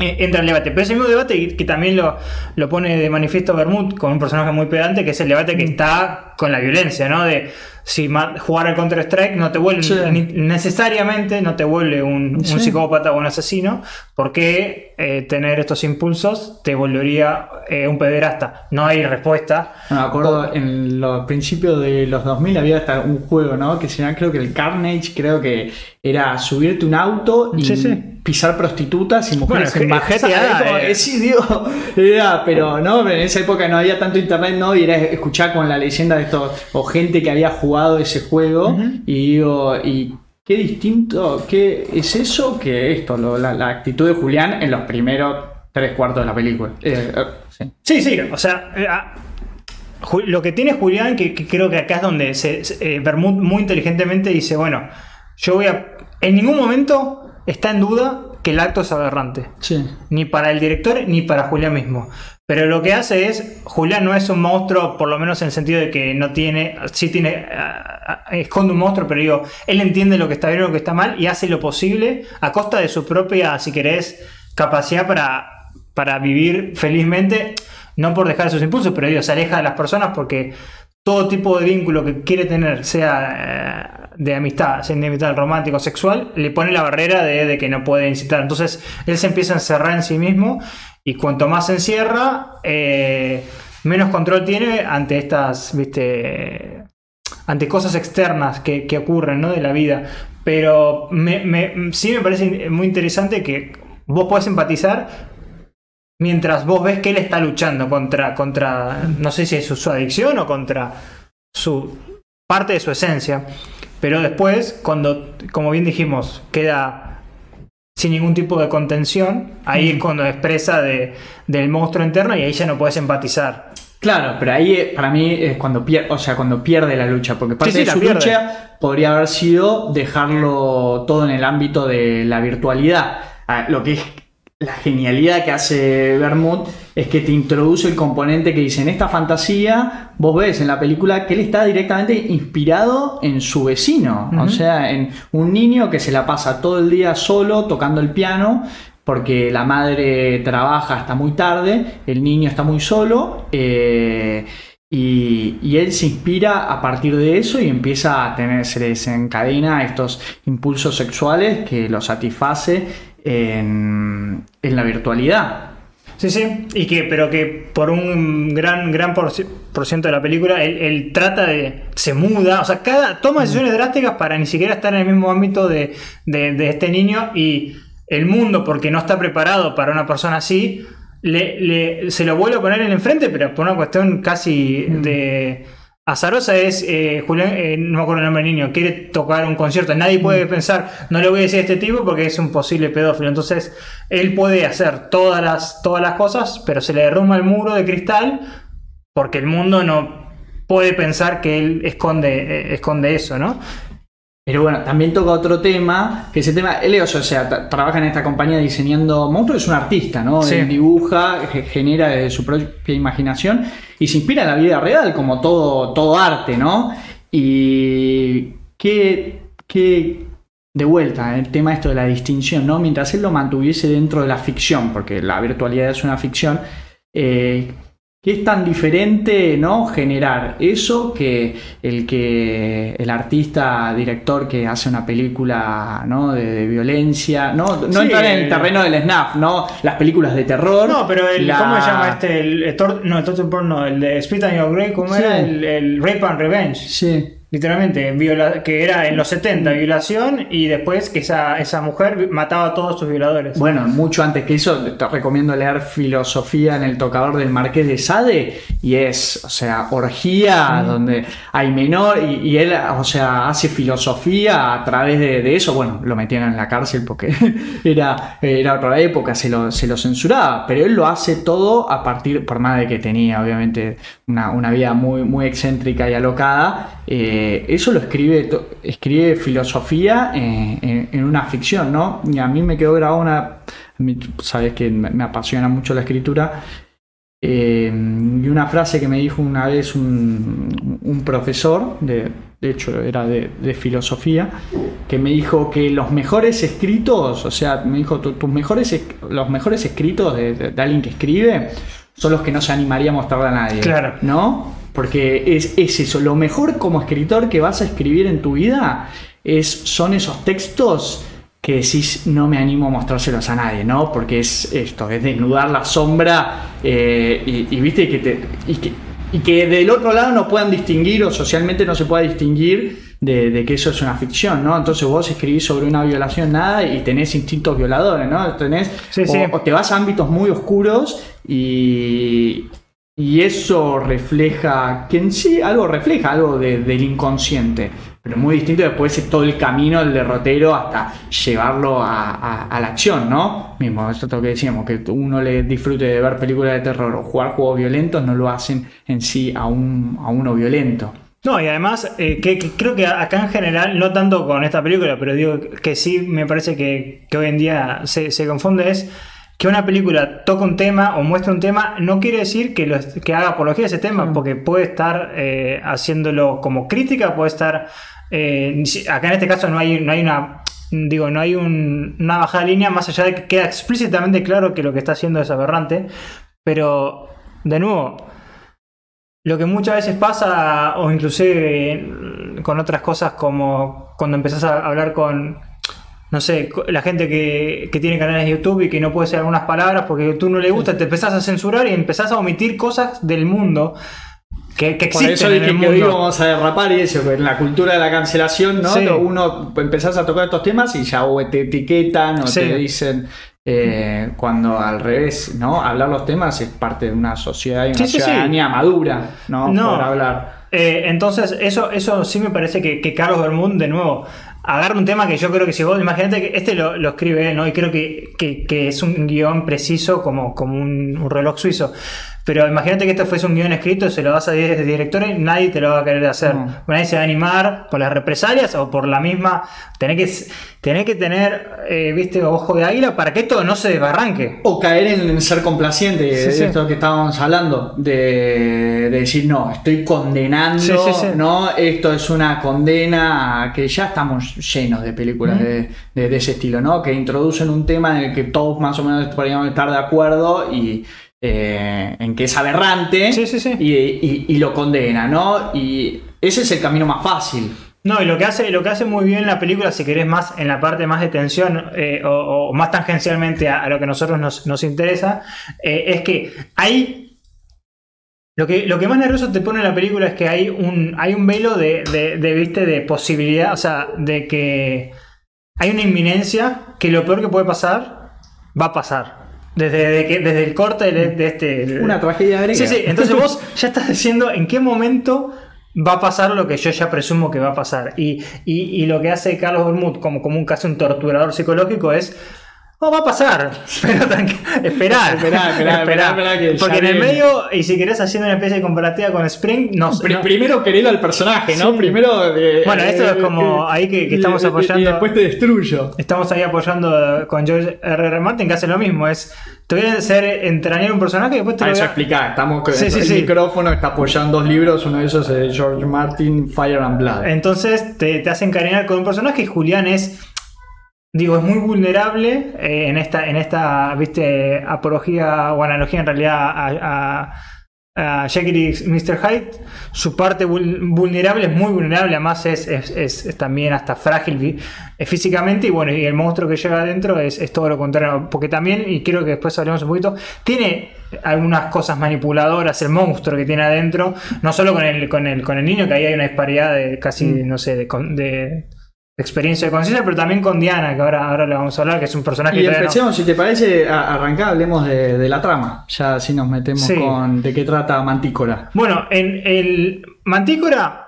eh, entra el debate. Pero ese mismo debate que, que también lo, lo pone de manifiesto Bermud con un personaje muy pedante, que es el debate que está con la violencia, ¿no? De si jugar al Counter-Strike no te vuelve Sí. necesariamente no te vuelve un, un Sí. psicópata o un asesino, porque eh, tener estos impulsos te volvería eh, un pederasta. No hay respuesta. No, me acuerdo en los principios de los 2000 había hasta un juego, ¿no? Que se llama, creo que el Carnage, creo que era subirte un auto y Sí, pisar prostitutas y mujeres Bueno, en Como eh. que sí, digo, era, pero no, en esa época no había tanto internet, ¿no? Y era escuchar con la leyenda de o gente que había jugado ese juego, y digo, y qué distinto, qué es eso que esto, lo- la, la actitud de Julián en los primeros tres cuartos de la película. Eh, eh, sí. Sí, sí, o sea, eh, ah, lo que tiene Julián, que, que creo que acá es donde se, se- eh, Bermud muy inteligentemente dice, bueno, yo voy a en ningún momento está en duda que el acto es aberrante. Sí. Ni para el director ni para Julián mismo. Pero lo que hace es, Julián no es un monstruo, por lo menos en el sentido de que no tiene, sí tiene, esconde un monstruo, pero digo, él entiende lo que está bien y lo que está mal y hace lo posible a costa de su propia, si querés, capacidad para, para vivir felizmente, no por dejar sus impulsos, pero digo, se aleja de las personas porque todo tipo de vínculo que quiere tener, sea eh, de amistad, sea de amistad romántico, sexual, le pone la barrera de, de que no puede incitar. Entonces él se empieza a encerrar en sí mismo y cuanto más se encierra, eh, menos control tiene ante estas, viste, ante cosas externas que, ocurren, ¿no? De la vida. Pero sí me parece muy interesante que vos podés empatizar mientras vos ves que él está luchando contra, contra no sé si es su, su adicción o contra su parte de su esencia. Pero después, cuando, como bien dijimos, queda sin ningún tipo de contención, ahí es cuando expresa de, del monstruo interno y ahí ya no puedes empatizar. Claro, pero ahí eh, para mí es cuando pierde, o sea, cuando pierde la lucha, porque parte sí, de la su lucha podría haber sido dejarlo todo en el ámbito de la virtualidad. Ah, Lo que es la genialidad que hace Bermud es que te introduce el componente que dice en esta fantasía, vos ves en la película que él está directamente inspirado en su vecino, o sea, en un niño que se la pasa todo el día solo tocando el piano porque la madre trabaja hasta muy tarde, el niño está muy solo eh, y, y él se inspira a partir de eso y empieza a tener, se desencadena estos impulsos sexuales que lo satisface en, en la virtualidad. Sí, sí, y que, pero que por un gran, gran por, por ciento de la película, él, él trata de. se muda, o sea, cada toma decisiones drásticas para ni siquiera estar en el mismo ámbito de, de- de este niño y el mundo, porque no está preparado para una persona así, le, le- se lo vuelve a poner en el enfrente, pero por una cuestión casi de. Azarosa es, eh, Julián, eh, no me acuerdo el nombre del niño, quiere tocar un concierto. Nadie puede pensar, no le voy a decir a este tipo porque es un posible pedófilo. Entonces, él puede hacer todas las, todas las cosas, pero se le derrumba el muro de cristal porque el mundo no puede pensar que él esconde, eh, esconde eso, ¿no? Pero bueno, también toca otro tema, que ese tema, él o sea, tra- trabaja en esta compañía diseñando monstruos, es un artista, ¿no? Sí. Él dibuja, ge- genera de su propia imaginación y se inspira en la vida real, como todo, todo arte, ¿no? Y que, que de vuelta, el tema esto de la distinción, ¿no? Mientras él lo mantuviese dentro de la ficción, porque la virtualidad es una ficción, eh, que es tan diferente, ¿no? Generar eso que el que el artista, director que hace una película, ¿no? De, de violencia, no, no Sí, entrar en el terreno del snap, ¿no? Las películas de terror. No, pero el, la- ¿cómo se llama este? El, el no, el Torture Porn no, el de Spit on Your Grave, ¿cómo Sí. era? El, el Rape and Revenge. Sí. Literalmente, viola- que era en los 70 violación y después que esa, esa mujer mataba a todos sus violadores. Bueno, mucho antes que eso, te recomiendo leer Filosofía en el tocador del Marqués de Sade y es, o sea, orgía donde hay menor y, y él, o sea, hace filosofía a través de, de eso. Bueno, lo metieron en la cárcel porque era, era otra época, se lo, se lo censuraba, pero él lo hace todo a partir, por más de que tenía obviamente una, una vida muy, muy excéntrica y alocada, eh, eso lo escribe, escribe filosofía eh, en, en una ficción, ¿no? Y a mí me quedó grabada una, mí, sabes que me, me apasiona mucho la escritura, eh, y una frase que me dijo una vez un, un profesor, de, de hecho era de, de filosofía, que me dijo que los mejores escritos, o sea, me dijo, "Tu- tus mejores, es- los mejores escritos de, de- de alguien que escribe son los que no se animaría a mostrarle a nadie. Claro. ¿No? Porque es, es eso, lo mejor como escritor que vas a escribir en tu vida es, son esos textos que decís no me animo a mostrárselos a nadie, ¿no? Porque es esto, es desnudar la sombra eh, y, y, viste que te, y que y que del otro lado no puedan distinguir o socialmente no se pueda distinguir de, de que eso es una ficción, ¿no? Entonces vos escribís sobre una violación nada y tenés instintos violadores, ¿no? Tenés, Sí, o, sí. o te vas a ámbitos muy oscuros y, y eso refleja, que en sí algo refleja, algo de- del inconsciente, pero muy distinto después es todo el camino del derrotero hasta llevarlo a, a- la acción, ¿no? Mismo, esto es lo que decíamos, que uno le disfrute de ver películas de terror o jugar juegos violentos no lo hacen en sí a, un, a uno violento. No, y además, eh, que creo que acá en general, no tanto con esta película, pero digo que sí me parece que, que hoy en día se, se confunde, es que una película toca un tema o muestra un tema, no quiere decir que, lo- que haga apología de ese tema, porque puede estar eh, haciéndolo como crítica, puede estar. eh, acá en este caso no hay, no hay una. Digo, no hay un- una bajada de línea más allá de que queda explícitamente claro que lo que está haciendo es aberrante. Pero, de nuevo, lo que muchas veces pasa, o inclusive con otras cosas como cuando empezás a hablar con, no sé, la gente que, que tiene canales de YouTube y que no puede decir algunas palabras porque YouTube no le gusta, te empezás a censurar y empezás a omitir cosas del mundo que, que Por existen eso en dije el que vamos a derrapar y eso, en la cultura de la cancelación, ¿no? Sí. Uno empezás a tocar estos temas y ya o te etiquetan o Sí. te dicen eh, cuando al revés, ¿no? Hablar los temas es parte de una sociedad y una Sí, sí, sí. ciudadanía madura, ¿no? No. Por hablar. Eh, entonces, eso, eso sí me parece que, que Carlos Bermúdez, de nuevo, agarra un tema que yo creo que si vos, imagínate que este lo, escribe él, ¿no? Y creo que, que- es un guion preciso como, como un reloj suizo. Pero imagínate que este fuese un guion escrito, se lo das a 10 directores, nadie te lo va a querer hacer. No. Nadie se va a animar por las represalias o por la misma. Tenés que, tenés que tener, eh, viste, ojo de águila para que esto no se desbarranque. O caer en, en ser complaciente, Sí, de sí. esto que estábamos hablando, de, de decir, no, estoy condenando, Sí. ¿no? Esto es una condena a que ya estamos llenos de películas de, de- de ese estilo, ¿no? Que introducen un tema en el que todos más o menos podríamos estar de acuerdo y eh, en que es aberrante Sí, sí, sí. Y, y- y lo condena, ¿no? Y ese es el camino más fácil. No, y lo que hace, lo que hace muy bien la película, si querés más en la parte más de tensión eh, o, o más tangencialmente a, a lo que a nosotros nos, nos interesa, eh, es que hay. Lo que, lo que más nervioso te pone en la película es que hay un, hay un velo de, de, de, ¿viste? de posibilidad, o sea, de que hay una inminencia que lo peor que puede pasar va a pasar. Desde, de que- desde el corte de, de este. Una tragedia griega. Sí, sí, entonces vos ya estás diciendo en qué momento va a pasar lo que yo ya presumo que va a pasar. Y, y- y lo que hace Carlos Bermud como, como un casi un torturador psicológico es. No, va a pasar. Pero que ya Porque en el medio, y si querés haciendo una especie de comparativa con Spring, no, no- primero querer al personaje, ¿no? Sí. Primero. eh, Bueno, esto es como eh, ahí que- estamos apoyando- Y después te destruyo. Estamos ahí apoyando con George R. R. Martin, que hace lo mismo. Es, te voy a hacer entrañar un personaje y después te A lo voy a... explicar, estamos con Sí, sí, el sí. micrófono está apoyando dos libros, uno de esos es George Martin, Fire and Blood. Entonces te, te hace encariñar con un personaje y Julián es, digo, es muy vulnerable eh, en esta, en esta, viste, apología o analogía en realidad a, a, a Jekyll Mr. Hyde. Su parte vul- vulnerable es muy vulnerable, además es, es- es- es también hasta frágil eh, físicamente y bueno, y el monstruo que llega adentro es, es todo lo contrario, porque también, y quiero que después hablemos un poquito, tiene algunas cosas manipuladoras el monstruo que tiene adentro, no solo con el, con el, con el niño, que ahí hay una disparidad de casi, Mm. no sé, de, de experiencia de conciencia, pero también con Diana, que ahora, ahora le vamos a hablar, que es un personaje Y que no- empecemos, si te parece, a arrancar, hablemos de, de la trama. Ya así nos metemos Sí. con de qué trata Mantícora. Bueno, en el Mantícora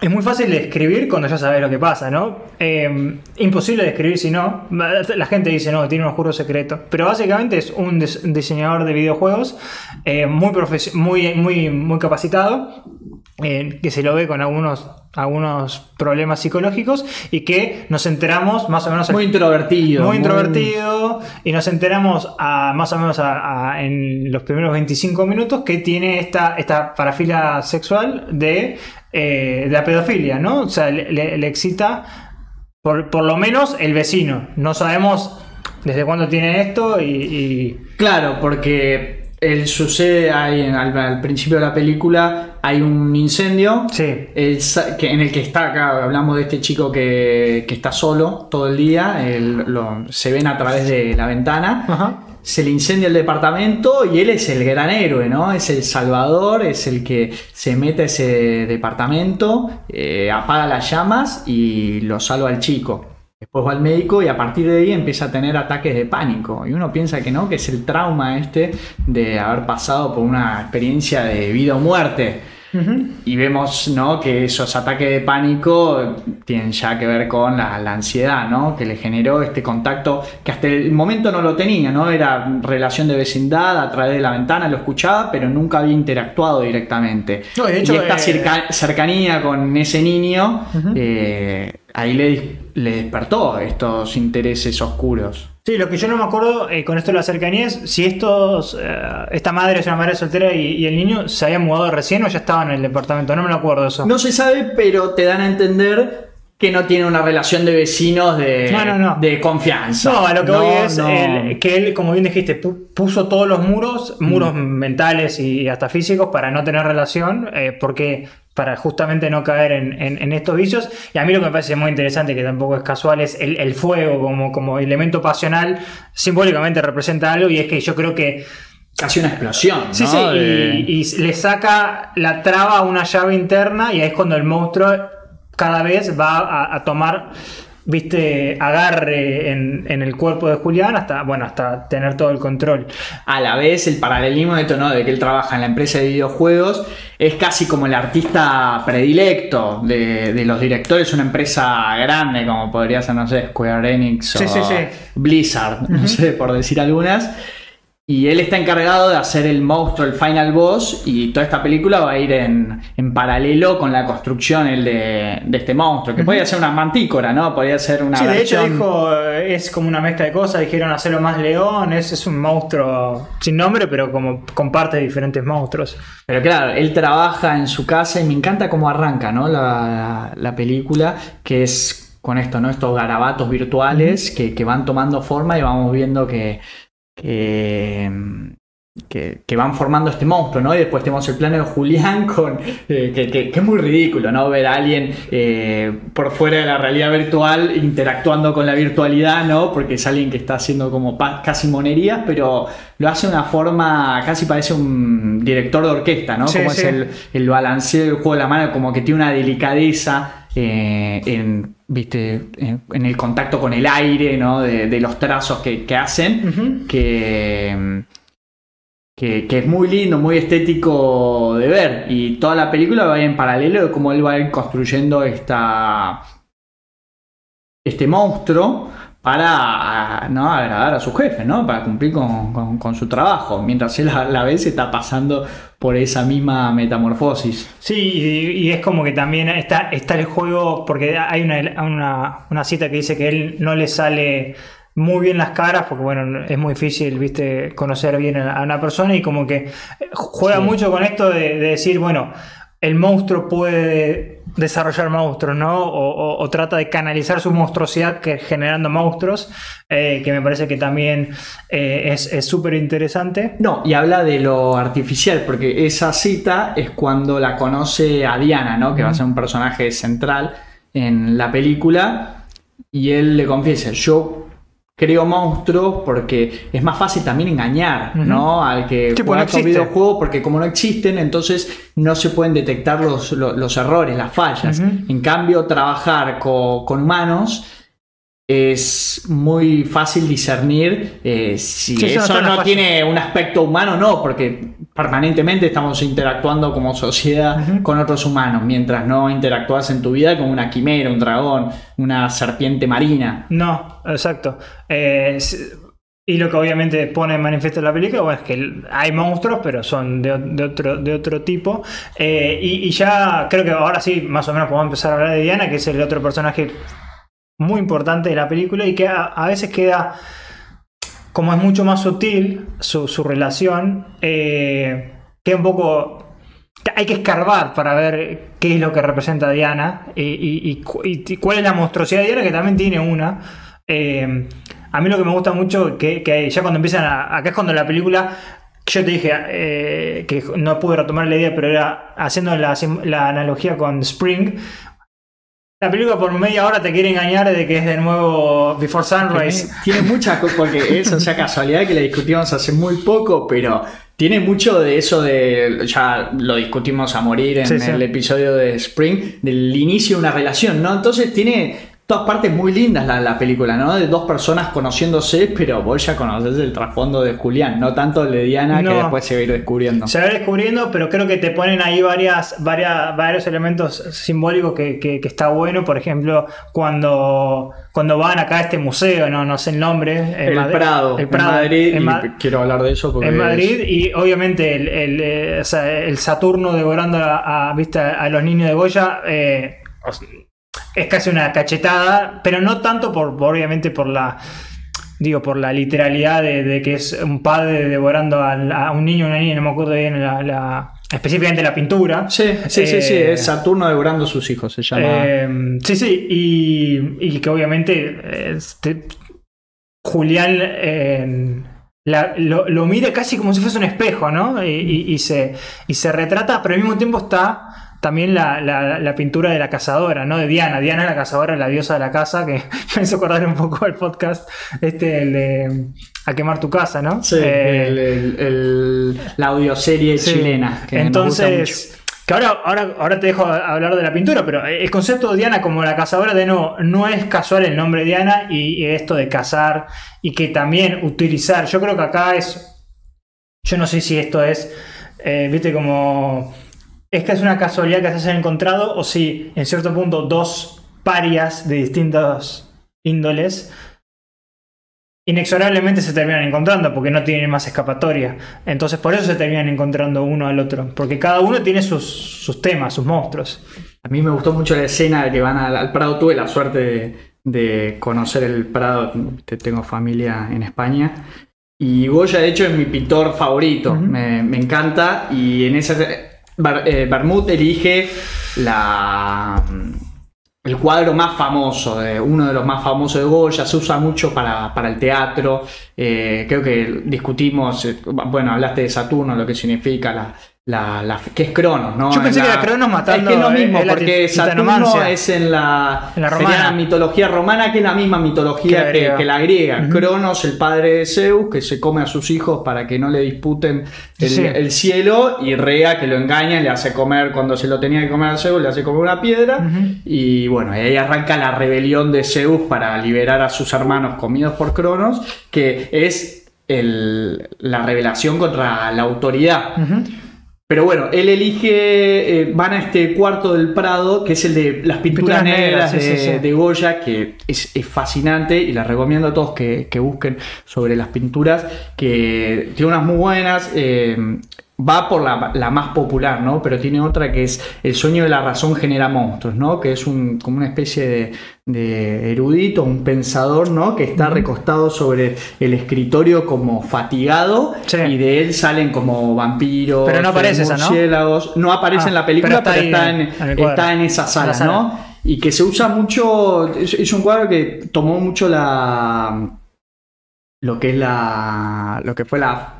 es muy fácil de escribir cuando ya sabes lo que pasa, ¿no? Eh, imposible de escribir si no. La gente dice, no, tiene un oscuro secreto. Pero básicamente es un diseñador de videojuegos eh, muy, muy, muy, muy capacitado, eh, que se lo ve con algunos, algunos problemas psicológicos y que nos enteramos más o menos Muy introvertido. muy introvertido y nos enteramos a, más o menos a- a- en los primeros 25 minutos que tiene esta, esta parafilia sexual de, eh, de la pedofilia, ¿no? O sea, le, le- le excita por, por lo menos el vecino. No sabemos desde cuándo tiene esto y... y- Claro, porque él sucede ahí en- al, al principio de la película, hay un incendio. sí. El que, en el que está acá, hablamos de este chico que, que está solo todo el día, lo- se ven a través de la ventana, Ajá. se le incendia el departamento y él es el gran héroe, ¿no? Es el salvador, es el que se mete a ese departamento, eh, apaga las llamas y lo salva al chico. Después va al médico y a partir de ahí empieza a tener ataques de pánico. Y uno piensa que no, que es el trauma este de haber pasado por una experiencia de vida o muerte. Y vemos ¿no? que esos ataques de pánico tienen ya que ver con la, ansiedad ¿no? que le generó este contacto que hasta el momento no lo tenía, ¿no? Era relación de vecindad, a través de la ventana lo escuchaba, pero nunca había interactuado directamente. y esta eh, cercanía con ese niño, eh, ahí le, le despertó estos intereses oscuros. Sí, lo que yo no me acuerdo eh, con esto de la cercanía es si estos, eh, esta madre es una madre soltera y, el niño se había mudado recién o ya estaba en el departamento. No me lo acuerdo eso. No se sabe, pero te dan a entender que no tiene una relación de vecinos de, de confianza. No, a lo que voy es que él, como bien dijiste, puso todos los muros, muros mm. mentales y hasta físicos para no tener relación, eh, porque para justamente no caer en, estos vicios. Y a mí lo que me parece muy interesante, que tampoco es casual, es el, fuego como, como elemento pasional, simbólicamente representa algo y es que yo creo que... Casi una explosión. Sí, sí, y, le saca la traba a una llave interna y ahí es cuando el monstruo cada vez va a tomar viste, agarre en, el cuerpo de Julián hasta, bueno, hasta tener todo el control. A la vez, el paralelismo de esto, ¿no? De que él trabaja en la empresa de videojuegos es casi como el artista predilecto de, los directores, una empresa grande como podría ser, no sé, Square Enix o Blizzard, no sé, por decir algunas. Y él está encargado de hacer el monstruo, el final boss, y toda esta película va a ir en, paralelo con la construcción el de, este monstruo, que podría ser una mantícora, ¿no? Podría ser una. Sí, de hecho dijo, es como una mezcla de cosas, dijeron hacerlo más león, es, es un monstruo sin nombre, pero como comparte diferentes monstruos. Pero claro, él trabaja en su casa y me encanta cómo arranca, ¿no? La, película, que es con esto, ¿no? Estos garabatos virtuales que, que van tomando forma y vamos viendo que que, que, van formando este monstruo, ¿no? Y después tenemos el plano de Julián con eh, que, es muy ridículo, ¿no? Ver a alguien eh, por fuera de la realidad virtual interactuando con la virtualidad, ¿no? Porque es alguien que está haciendo como casi monerías, pero lo hace de una forma, casi parece un director de orquesta, ¿no? como es el, el balanceo del juego de la mano, como que tiene una delicadeza eh, en, ¿viste? En, el contacto con el aire, ¿no? de, los trazos que, hacen, que, que, es muy lindo, muy estético de ver. Y toda la película va en paralelo de cómo él va a ir construyendo esta, este monstruo para ¿no? agradar a su jefe, ¿no? para cumplir con, su trabajo, mientras él a la vez está pasando por esa misma metamorfosis. Sí, y, es como que también está, está el juego, porque hay una, una, cita que dice que él no le sale muy bien las caras, porque bueno, es muy difícil, viste, conocer bien a una persona y como que juega mucho con esto de decir, bueno, el monstruo puede desarrollar monstruos, ¿no? O, trata de canalizar su monstruosidad que, generando monstruos, eh, que me parece que también eh, es súper interesante. No, y habla de lo artificial, porque esa cita es cuando la conoce a Diana, ¿no? Que va a ser un personaje central en la película, y él le confiesa, yo creo monstruos porque es más fácil también engañar, ¿no? Al que juega estos videojuegos porque como no existen, entonces no se pueden detectar los, errores, las fallas. En cambio, trabajar con, humanos es muy fácil discernir eh, si eso, no, tiene un aspecto humano o no, porque permanentemente estamos interactuando como sociedad con otros humanos, mientras no interactúas en tu vida con una quimera, un dragón, una serpiente marina. No, exacto. Eh, y lo que obviamente pone en manifiesto la película es que hay monstruos, pero son de, otro, de otro tipo. Eh, y, ya creo que ahora sí, más o menos podemos empezar a hablar de Diana, que es el otro personaje muy importante de la película y que a veces queda como es mucho más sutil su, relación, eh, que un poco... Hay que escarbar para ver qué es lo que representa Diana y, cuál es la monstruosidad de Diana, que también tiene una. Eh, a mí lo que me gusta mucho, que, que ya cuando empiezan a... Acá es cuando la película yo te dije eh, que no pude retomar la idea, pero era haciendo la, la, analogía con Spring. La película por media hora te quiere engañar de que es de nuevo Before Sunrise. Tiene mucha porque eso, o sea, casualidad que la discutimos hace muy poco, pero tiene mucho de eso de, ya lo discutimos a morir en el episodio de Spring, del inicio de una relación, ¿no? Entonces tiene todas partes muy lindas la, la película, ¿no? De dos personas conociéndose, pero vos ya conoces el trasfondo de Julián, no tanto el de Diana No. que después se va a ir descubriendo. Se va descubriendo, pero creo que te ponen ahí varias, varias, varios elementos simbólicos que, que- que está bueno. Por ejemplo, cuando, cuando van acá a este museo, no, no sé el nombre. el Madrid- Prado, el Prado, en Madrid, en y Ma- quiero hablar de eso porque en es- Madrid y obviamente el, el, eh, o sea, el Saturno devorando a, a- ¿viste? a los niños de Goya eh, es casi una cachetada, pero no tanto por, obviamente por la digo por la literalidad de, de que es un padre devorando a, un niño o una niña, no me acuerdo bien la, la- específicamente la pintura. Sí, sí, sí, sí, Eh, es Saturno devorando a sus hijos, se llama. eh, sí, sí, y, y que obviamente este, Julián eh, la- lo, lo mira casi como si fuese un espejo, ¿no? Y, y- y se, y se retrata, pero al mismo tiempo está también la, la- la pintura de la cazadora, ¿no? De Diana. Diana es la cazadora, la diosa de la casa, que me hizo acordar un poco al podcast, este, el de A quemar tu casa, ¿no? Sí, Eh, el- el- el- la audioserie Sí. chilena. que. Entonces, que ahora, ahora, ahora te dejo hablar de la pintura, pero el concepto de Diana como la cazadora de no, no es casual el nombre Diana y, y esto de cazar y que también utilizar. Yo creo que acá es. Yo no sé si esto es. eh, Viste, como. Es que es una casualidad que se hayan encontrado o si en cierto punto dos parias de distintos índoles inexorablemente se terminan encontrando porque no tienen más escapatoria. Entonces por eso se terminan encontrando uno al otro, porque cada uno tiene sus, sus temas, sus monstruos. A mí me gustó mucho la escena de que van al, al Prado. Tuve la suerte de, de conocer el Prado. Te- Tengo familia en España. Y Goya, de hecho, es mi pintor favorito. Me encanta. Y en esa. Bar- eh, elige la. El cuadro más famoso, uno de los más famosos de Goya, se usa mucho para, para el teatro. eh, creo que discutimos, eh, bueno, hablaste de Saturno, lo que significa la, la, la- que es Cronos, ¿no? Yo pensé En que era Cronos matando, Es que es lo mismo, porque Saturno es en la, En la sería romana. la mitología romana, que es la misma mitología que, la griega. Cronos, el padre de Zeus, que se come a sus hijos para que no le disputen el, Sí. el cielo, y Rea, que lo engaña, le hace comer, cuando se lo tenía que comer a Zeus, le hace comer una piedra. Y bueno, ahí arranca la rebelión de Zeus para liberar a sus hermanos comidos por Cronos, que es el- la revelación contra la autoridad. Pero bueno, él elige, eh, van a este cuarto del Prado, que es el de las pinturas, Pinturas negras, de, sí, sí. de Goya, que es, es fascinante y les recomiendo a todos que, que busquen sobre las pinturas, que tiene unas muy buenas. eh, va por la, la más popular, ¿no? Pero tiene otra que es El sueño de la razón genera monstruos, ¿no? Que es un, como una especie de, de erudito, un pensador, ¿no? Que está recostado sobre el escritorio como fatigado Sí. y de él salen como vampiros, Pero no aparece esa, ¿no? No aparece Ah, en la película, pero pero está en, en- está sala. ¿no? Y que se usa mucho, es, es un cuadro que tomó mucho la lo que es la lo que fue la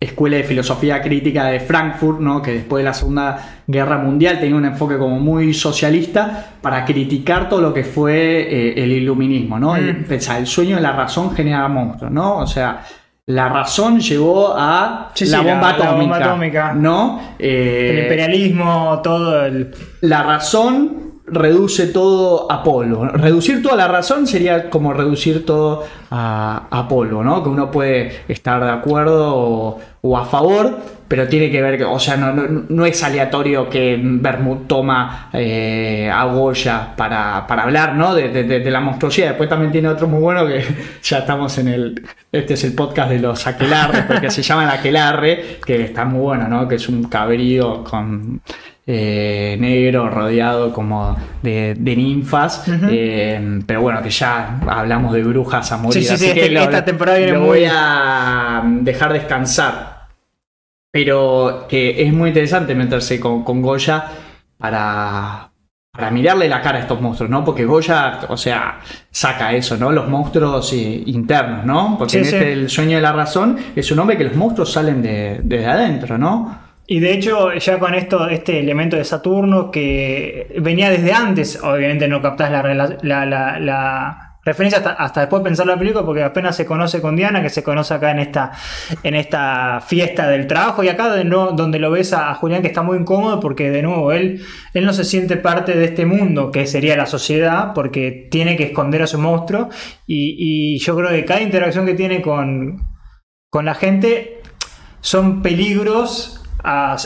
escuela de filosofía crítica de Frankfurt, ¿no? que después de la Segunda Guerra Mundial tenía un enfoque como muy socialista para criticar todo lo que fue eh, el iluminismo, ¿no? Mm. El, sueño de la razón genera monstruos, ¿no? O sea, la razón llevó a Sí, la, bomba la atómica, bomba atómica. ¿no? Eh, El imperialismo, todo el. la razón reduce todo a polvo. Reducir toda la razón sería como reducir todo a, polvo, ¿no? Que uno puede estar de acuerdo o, a favor, pero tiene que ver, o sea, no, es aleatorio que Bermud toma eh, a Goya para, hablar, ¿no? De la monstruosidad. Después también tiene otro muy bueno que ya estamos en el, este es el podcast de los aquelarres, porque se llama el aquelarre, que está muy bueno, ¿no? Que es un cabrío con eh, negro rodeado como de, de ninfas. Eh, pero bueno, que ya hablamos de brujas a morir. Sí, sí, así sí, que este- lo, esta temporada viene lo muy- voy a dejar descansar. Pero que es muy interesante meterse con, con Goya para, para mirarle la cara a estos monstruos, ¿no? Porque Goya, o sea, saca eso, ¿no? Los monstruos eh, internos, ¿no? Porque Sí, en sí. este El sueño de la razón es un hombre que los monstruos salen de, desde adentro, ¿no? Y de hecho, ya con esto, este elemento de Saturno que venía desde antes, obviamente no captás la, la, referencia hasta, hasta después de pensar la película, porque apenas se conoce con Diana, que se conoce acá en esta, en esta fiesta del trabajo, y acá de donde lo ves a, Julián que está muy incómodo, porque de nuevo él, él no se siente parte de este mundo que sería la sociedad, porque tiene que esconder a su monstruo, y, y yo creo que cada interacción que tiene con, con la gente son peligros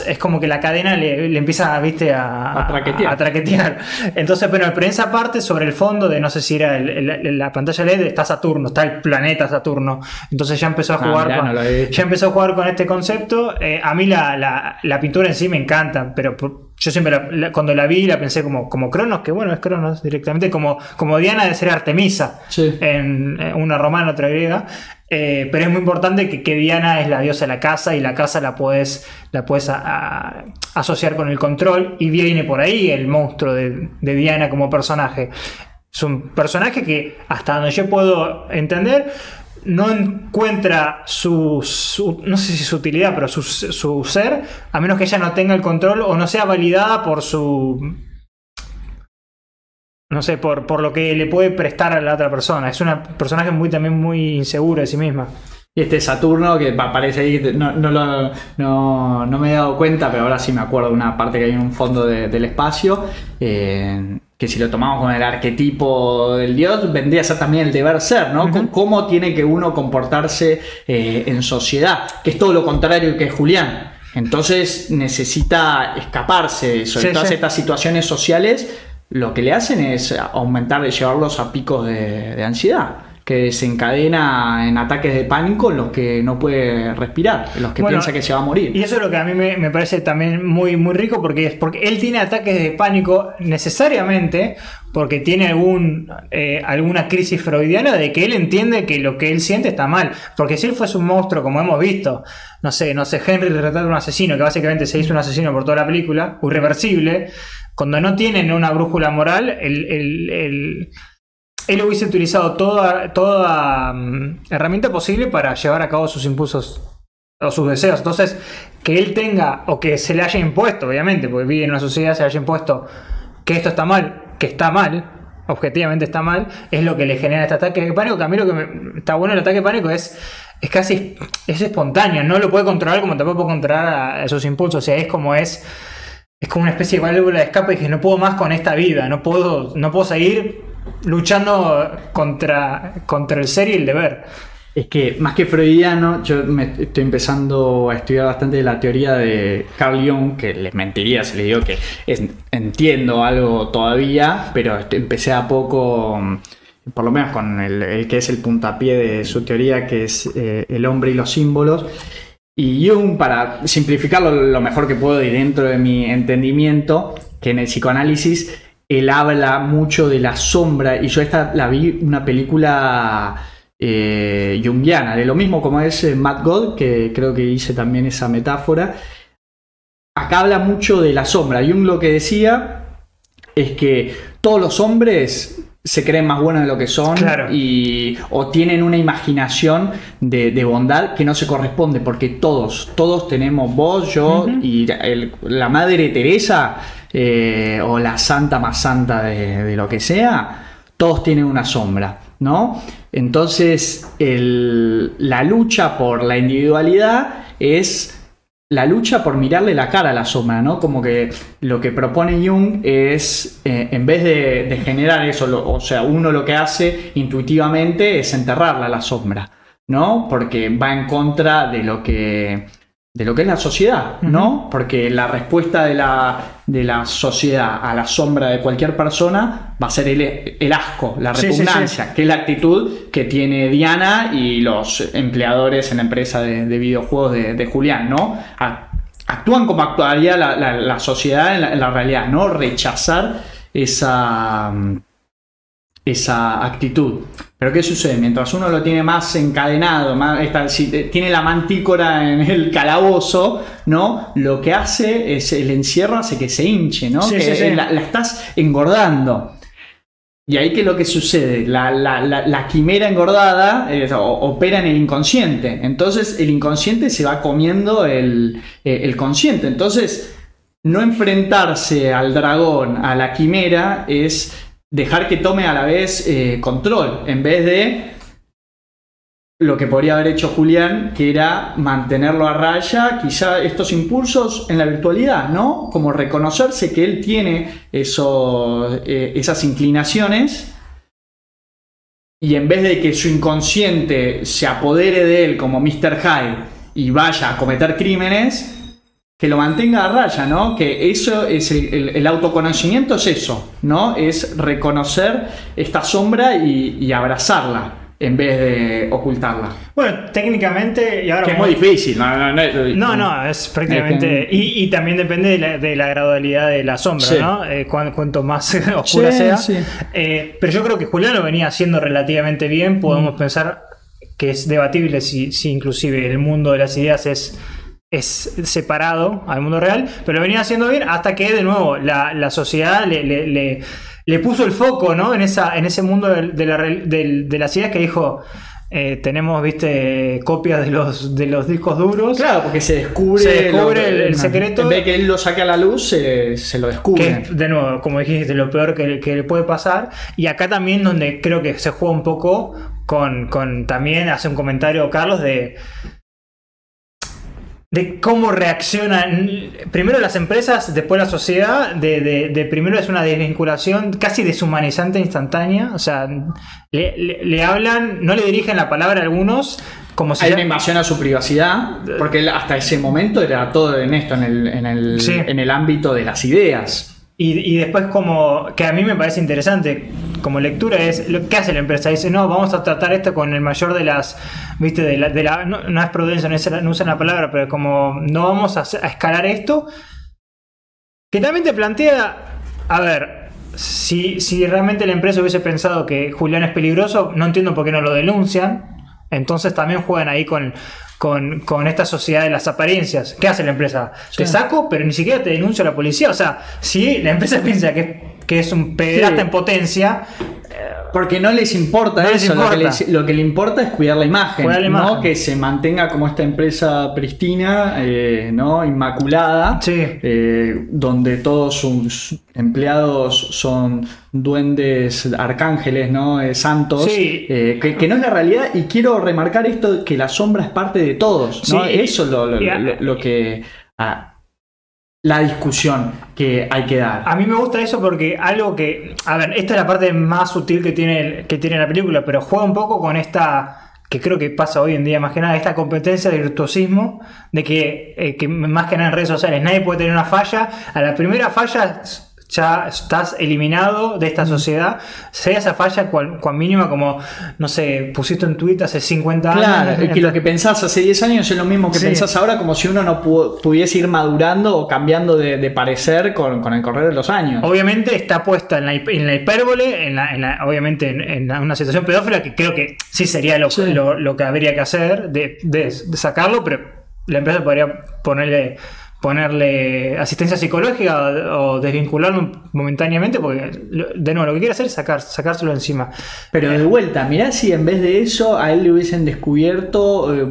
es como que la cadena le, empieza ¿viste? A, a, traquetear. Entonces, bueno, pero en esa parte sobre el fondo de no sé si era la pantalla LED está Saturno, está el planeta Saturno. Entonces ya empezó a ah, jugar con, ya empezó a jugar con este concepto. Eh, a mí la, pintura en sí me encanta, pero yo siempre cuando la vi la pensé como, como Cronos, que bueno, es Cronos directamente, como, como Diana de ser Artemisa, en, una romana, otra griega. Eh, pero es muy importante que, Diana es la diosa de la casa y la casa la puedes, la puedes asociar con el control y viene por ahí el monstruo de, Diana como personaje. Es un personaje que hasta donde yo puedo entender no encuentra su, no sé si su utilidad, pero su, su ser, a menos que ella no tenga el control o no sea validada por su no sé, por, por lo que le puede prestar a la otra persona. Es una personaje muy también muy insegura de sí misma. Y este Saturno, que aparece ahí, no, no, me he dado cuenta, pero ahora sí me acuerdo de una parte que hay en un fondo del espacio, eh, que si lo tomamos con el arquetipo del dios, vendría a ser también el deber ser, ¿no? Cómo tiene que uno comportarse eh, en sociedad, que es todo lo contrario que Julián. Entonces necesita escaparse de eso, todas estas situaciones sociales lo que le hacen es aumentar llevarlos a picos de, ansiedad que desencadena en ataques de pánico en los que no puede respirar, en los que piensa que se va a morir. Y eso es lo que a mí me, parece también muy, muy rico porque es porque él tiene ataques de pánico necesariamente porque tiene algún, eh, alguna crisis freudiana de que él entiende que lo que él siente está mal. Porque si él fuese un monstruo, como hemos visto, no sé, no sé, Henry retrata un asesino que básicamente se hizo un asesino por toda la película, irreversible, cuando no tienen una brújula moral, él hubiese utilizado toda, toda mm, herramienta posible para llevar a cabo sus impulsos o sus deseos. Entonces, que él tenga, o que se le haya impuesto, obviamente, porque vive en una sociedad, se le haya impuesto que esto está mal, que está mal, objetivamente está mal, es lo que le genera este ataque de pánico. Que a mí lo que está bueno el ataque de pánico es, es casi es espontáneo, no lo puede controlar como tampoco puede controlar esos impulsos, o sea, es como es es como una especie de válvula de escape y que no puedo más con esta vida, no puedo, no puedo seguir luchando contra, contra el ser y el deber. Es que más que freudiano, yo me estoy empezando a estudiar bastante la teoría de Carl Jung, que les mentiría si les digo que entiendo algo todavía, pero empecé a poco, por lo menos con el, que es el puntapié de su teoría, que es eh, el hombre y los símbolos. Y Jung, para simplificarlo lo mejor que puedo y dentro de mi entendimiento, que en el psicoanálisis él habla mucho de la sombra, y yo esta la vi una película eh, jungiana, de lo mismo como es eh, Matt God, que creo que hice también esa metáfora. Acá habla mucho de la sombra. Jung lo que decía es que todos los hombres se creen más buenos de lo que son y, o tienen una imaginación de, bondad que no se corresponde porque todos, todos tenemos vos, yo y la Madre Teresa eh, o la santa más santa de, lo que sea, todos tienen una sombra, ¿no? Entonces la lucha por la individualidad es la lucha por mirarle la cara a la sombra, ¿no? Como que lo que propone Jung es, eh, en vez de, generar eso, o sea, uno lo que hace intuitivamente es enterrarla a la sombra, ¿no? Porque va en contra de lo que de lo que es la sociedad, ¿no? Porque la respuesta de la, de la sociedad a la sombra de cualquier persona va a ser el, asco, la repugnancia, que es la actitud que tiene Diana y los empleadores en la empresa de, videojuegos de, Julián, ¿no? actúan como actuaría la, sociedad en la, realidad, ¿no? Rechazar esa, esa actitud. Pero ¿qué sucede? Mientras uno lo tiene más encadenado, más, tiene la mantícora en el calabozo, ¿no? Lo que hace es el encierro hace que se hinche, ¿no? que La, estás engordando. Y ahí que lo que sucede, la, quimera engordada opera en el inconsciente. Entonces el inconsciente se va comiendo el, eh, el consciente. Entonces no enfrentarse al dragón, a la quimera, es dejar que tome a la vez eh, control, en vez de lo que podría haber hecho Julián, que era mantenerlo a raya, quizá estos impulsos en la virtualidad, ¿no? Como reconocerse que él tiene eh, esas inclinaciones y en vez de que su inconsciente se apodere de él como Mr. Hyde y vaya a cometer crímenes, que lo mantenga a raya, ¿no? Que eso es el, el autoconocimiento es eso, ¿no? Es reconocer esta sombra y, y abrazarla en vez de ocultarla. Bueno, técnicamente, y ahora Que es muy difícil. No, no, no, No, no, es prácticamente. Es que- Y, y también depende de la, de la gradualidad de la sombra, Sí. ¿no? Eh, cuan- cuanto más oscura Sí, sea. sí. Eh, pero yo creo que Julián lo venía haciendo relativamente bien. Podemos Mm. pensar que es debatible si, si inclusive el mundo de las ideas es, es separado al mundo real, pero lo venía haciendo bien hasta que de nuevo la, la sociedad le, le- le- le puso el foco ¿no? en, esa, en ese mundo de, de la de las ideas que dijo. eh, tenemos, viste, copias de los, de los discos duros. Claro, porque se descubre, Se descubre lo- el- el secreto. En vez de que él lo saque a la luz, se, se lo Que descubre. es, de nuevo, como dijiste, lo peor que, que le puede pasar. Y acá también donde creo que se juega un poco con, con también hace un comentario Carlos de de cómo reaccionan primero las empresas, después la sociedad, de, de- de primero es una desvinculación casi deshumanizante instantánea, o sea, le, le- le hablan, no le dirigen la palabra a algunos, como si Hay una invasión a su privacidad, porque él hasta ese momento era todo en esto, en el, en el, Sí. en el ámbito de las ideas. Y, y después como, que a mí me parece interesante como lectura es, lo que hace la empresa? Dice, no, vamos a tratar esto con el mayor de las, viste, de la, de la- no, es prudencia, no, es- no usan la palabra, pero como no vamos a escalar esto, que también te plantea, a ver, si, si realmente la empresa hubiese pensado que Julián es peligroso, no entiendo por qué no lo denuncian, entonces también juegan ahí con... Con, con esta sociedad de las apariencias. ¿Qué hace la empresa? Te saco, pero ni siquiera te denuncio a la policía. O sea, si la empresa piensa que, que es un pederasta Sí. en potencia, Porque no les importa No les eso, Lo, que les, lo que le importa es cuidar la imagen, Cuidar la ¿no? imagen. que se mantenga como esta empresa pristina, eh, ¿no? inmaculada, Sí. eh, donde todos sus empleados son duendes, arcángeles, ¿no? Eh, santos, Sí. que, que no es la realidad. Y quiero remarcar esto, que la sombra es parte de todos. ¿no? Sí. Eso es lo que... ah, la discusión que hay que dar. A mí me gusta eso porque algo que. A ver, esta es la parte más sutil que tiene, que tiene la película, pero juega un poco con esta. que creo que pasa hoy en día más que nada, esta competencia de virtuosismo, de que, eh, que más que nada en redes sociales nadie puede tener una falla. A la primera falla ya estás eliminado de esta sociedad, sea esa falla cual, cual mínima como, no sé, pusiste un tweet hace 50 Claro, años. es que lo que pensás hace 10 años es lo mismo que Sí. pensás ahora, como si uno no pu- pudiese ir madurando o cambiando de, de parecer con, con el correr de los años. Obviamente está puesta en la, en la hipérbole, en la, en la- obviamente en, en una situación pedófila que creo que sí sería lo, Sí. lo- lo que habría que hacer de, de- de sacarlo, pero la empresa podría ponerle ponerle asistencia psicológica o, desvincularlo momentáneamente porque de nuevo lo que quiere hacer es sacar, sacárselo encima. Pero de vuelta, mirá si en vez de eso a él le hubiesen descubierto eh,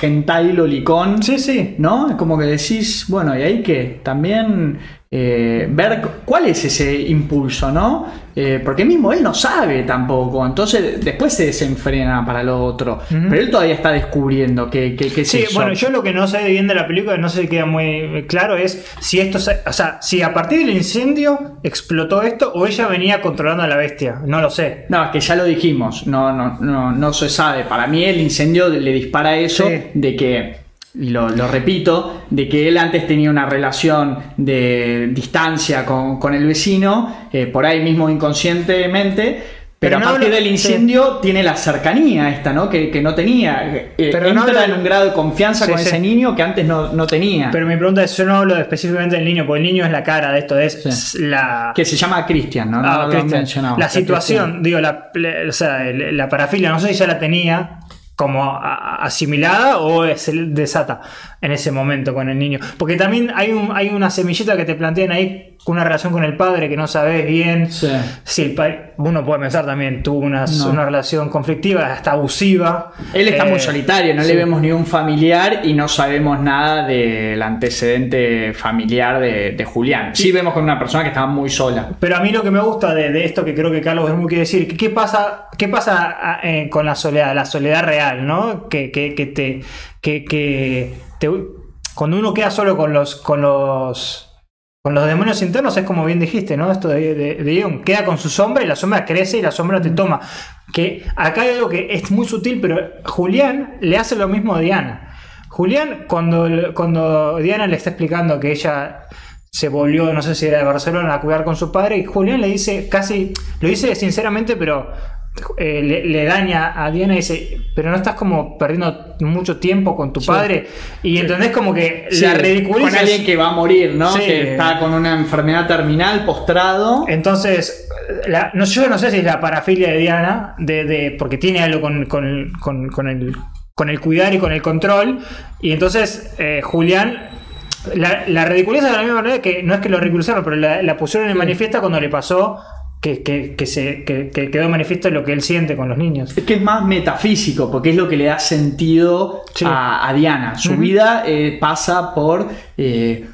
hentai lolicón, Sí, sí. ¿no? Es como que decís, bueno, y hay que también eh, ver cu- cuál es ese impulso, ¿no? Eh, porque mismo él no sabe tampoco, entonces después se desenfrena para lo otro, pero él todavía está descubriendo qué, qué es Sí, bueno, yo lo que no sé bien de la película, no sé si queda muy claro, es si esto, se- o sea, si a partir del incendio explotó esto o ella venía controlando a la bestia, no lo sé. No, es que ya lo dijimos, no, no, no, no se sabe. Para mí el incendio le dispara eso Sí. de que, y lo, lo repito, de que él antes tenía una relación de distancia con, con el vecino, eh, por ahí mismo inconscientemente, pero, Pero no a partir del incendio tiene la cercanía esta, ¿no? Que, que no tenía. Eh, Pero no entra hablo- en un grado de confianza Sí, con sí. ese niño que antes no, no tenía. Pero mi pregunta es, yo no hablo específicamente del niño, porque el niño es la cara de esto, es la... que se llama Cristian, ¿no? No Ah, mencionamos. la situación, digo, la, la- o sea, la parafilia, no sé si ya la tenía como asimilada o es el desata. En ese momento con el niño. Porque también hay, un, hay una semillita que te plantean ahí con una relación con el padre que no sabes bien. Sí. Si el padre, uno puede pensar también, tuvo una, No. una relación conflictiva, hasta abusiva. Él está Eh, muy solitario, no sí. le vemos ni un familiar y no sabemos nada del antecedente familiar de, de Julián. Sí vemos con una persona que estaba muy sola. Pero a mí lo que me gusta de, de esto que creo que Carlos Bermúdez quiere decir, ¿qué pasa, qué pasa ah, eh, con la soledad, la soledad real, ¿no? Que, que, que te, que, que te- cuando uno queda solo con los, con los, con los demonios internos es como bien dijiste, ¿no? Esto de, de, de Ion, queda con su sombra y la sombra crece y la sombra te toma. Que acá hay algo que es muy sutil, pero Julián le hace lo mismo a Diana. Julián, cuando, cuando Diana le está explicando que ella se volvió, no sé si era de Barcelona, a cuidar con su padre, y Julián le dice casi, lo dice sinceramente, pero eh, le, le daña a Diana y dice, pero no estás como perdiendo mucho tiempo con tu Sí. padre, y entendés como que Sí, la ridiculiza. Con alguien que va a morir, ¿no? Sí. Que está con una enfermedad terminal, postrado. Entonces, la- no, yo no sé si es la parafilia de Diana, de, de- porque tiene algo con, con- con- con el, con el cuidar y con el control. Y entonces, eh, Julián la, la ridiculiza de la misma manera que no es que lo ridiculizaron, pero la, la pusieron en manifiesta cuando le pasó que, que- que se, que, que quedó manifiesto lo que él siente con los niños. Es que es más metafísico, porque es lo que le da sentido Sí. a, a Diana. Su vida eh, pasa por eh,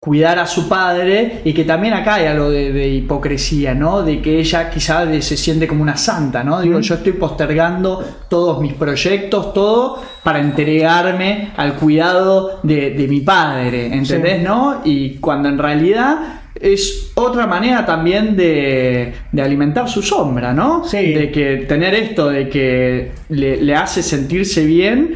cuidar a su padre y que también acá hay algo de, de hipocresía, ¿no? De que ella quizás se siente como una santa, ¿no? Digo, yo estoy postergando todos mis proyectos, todo, para entregarme al cuidado de, de mi padre, ¿entendés? Sí. ¿No? Y cuando en realidad es otra manera también de, de alimentar su sombra, ¿no? Sí. De que tener esto, de que le, le hace sentirse bien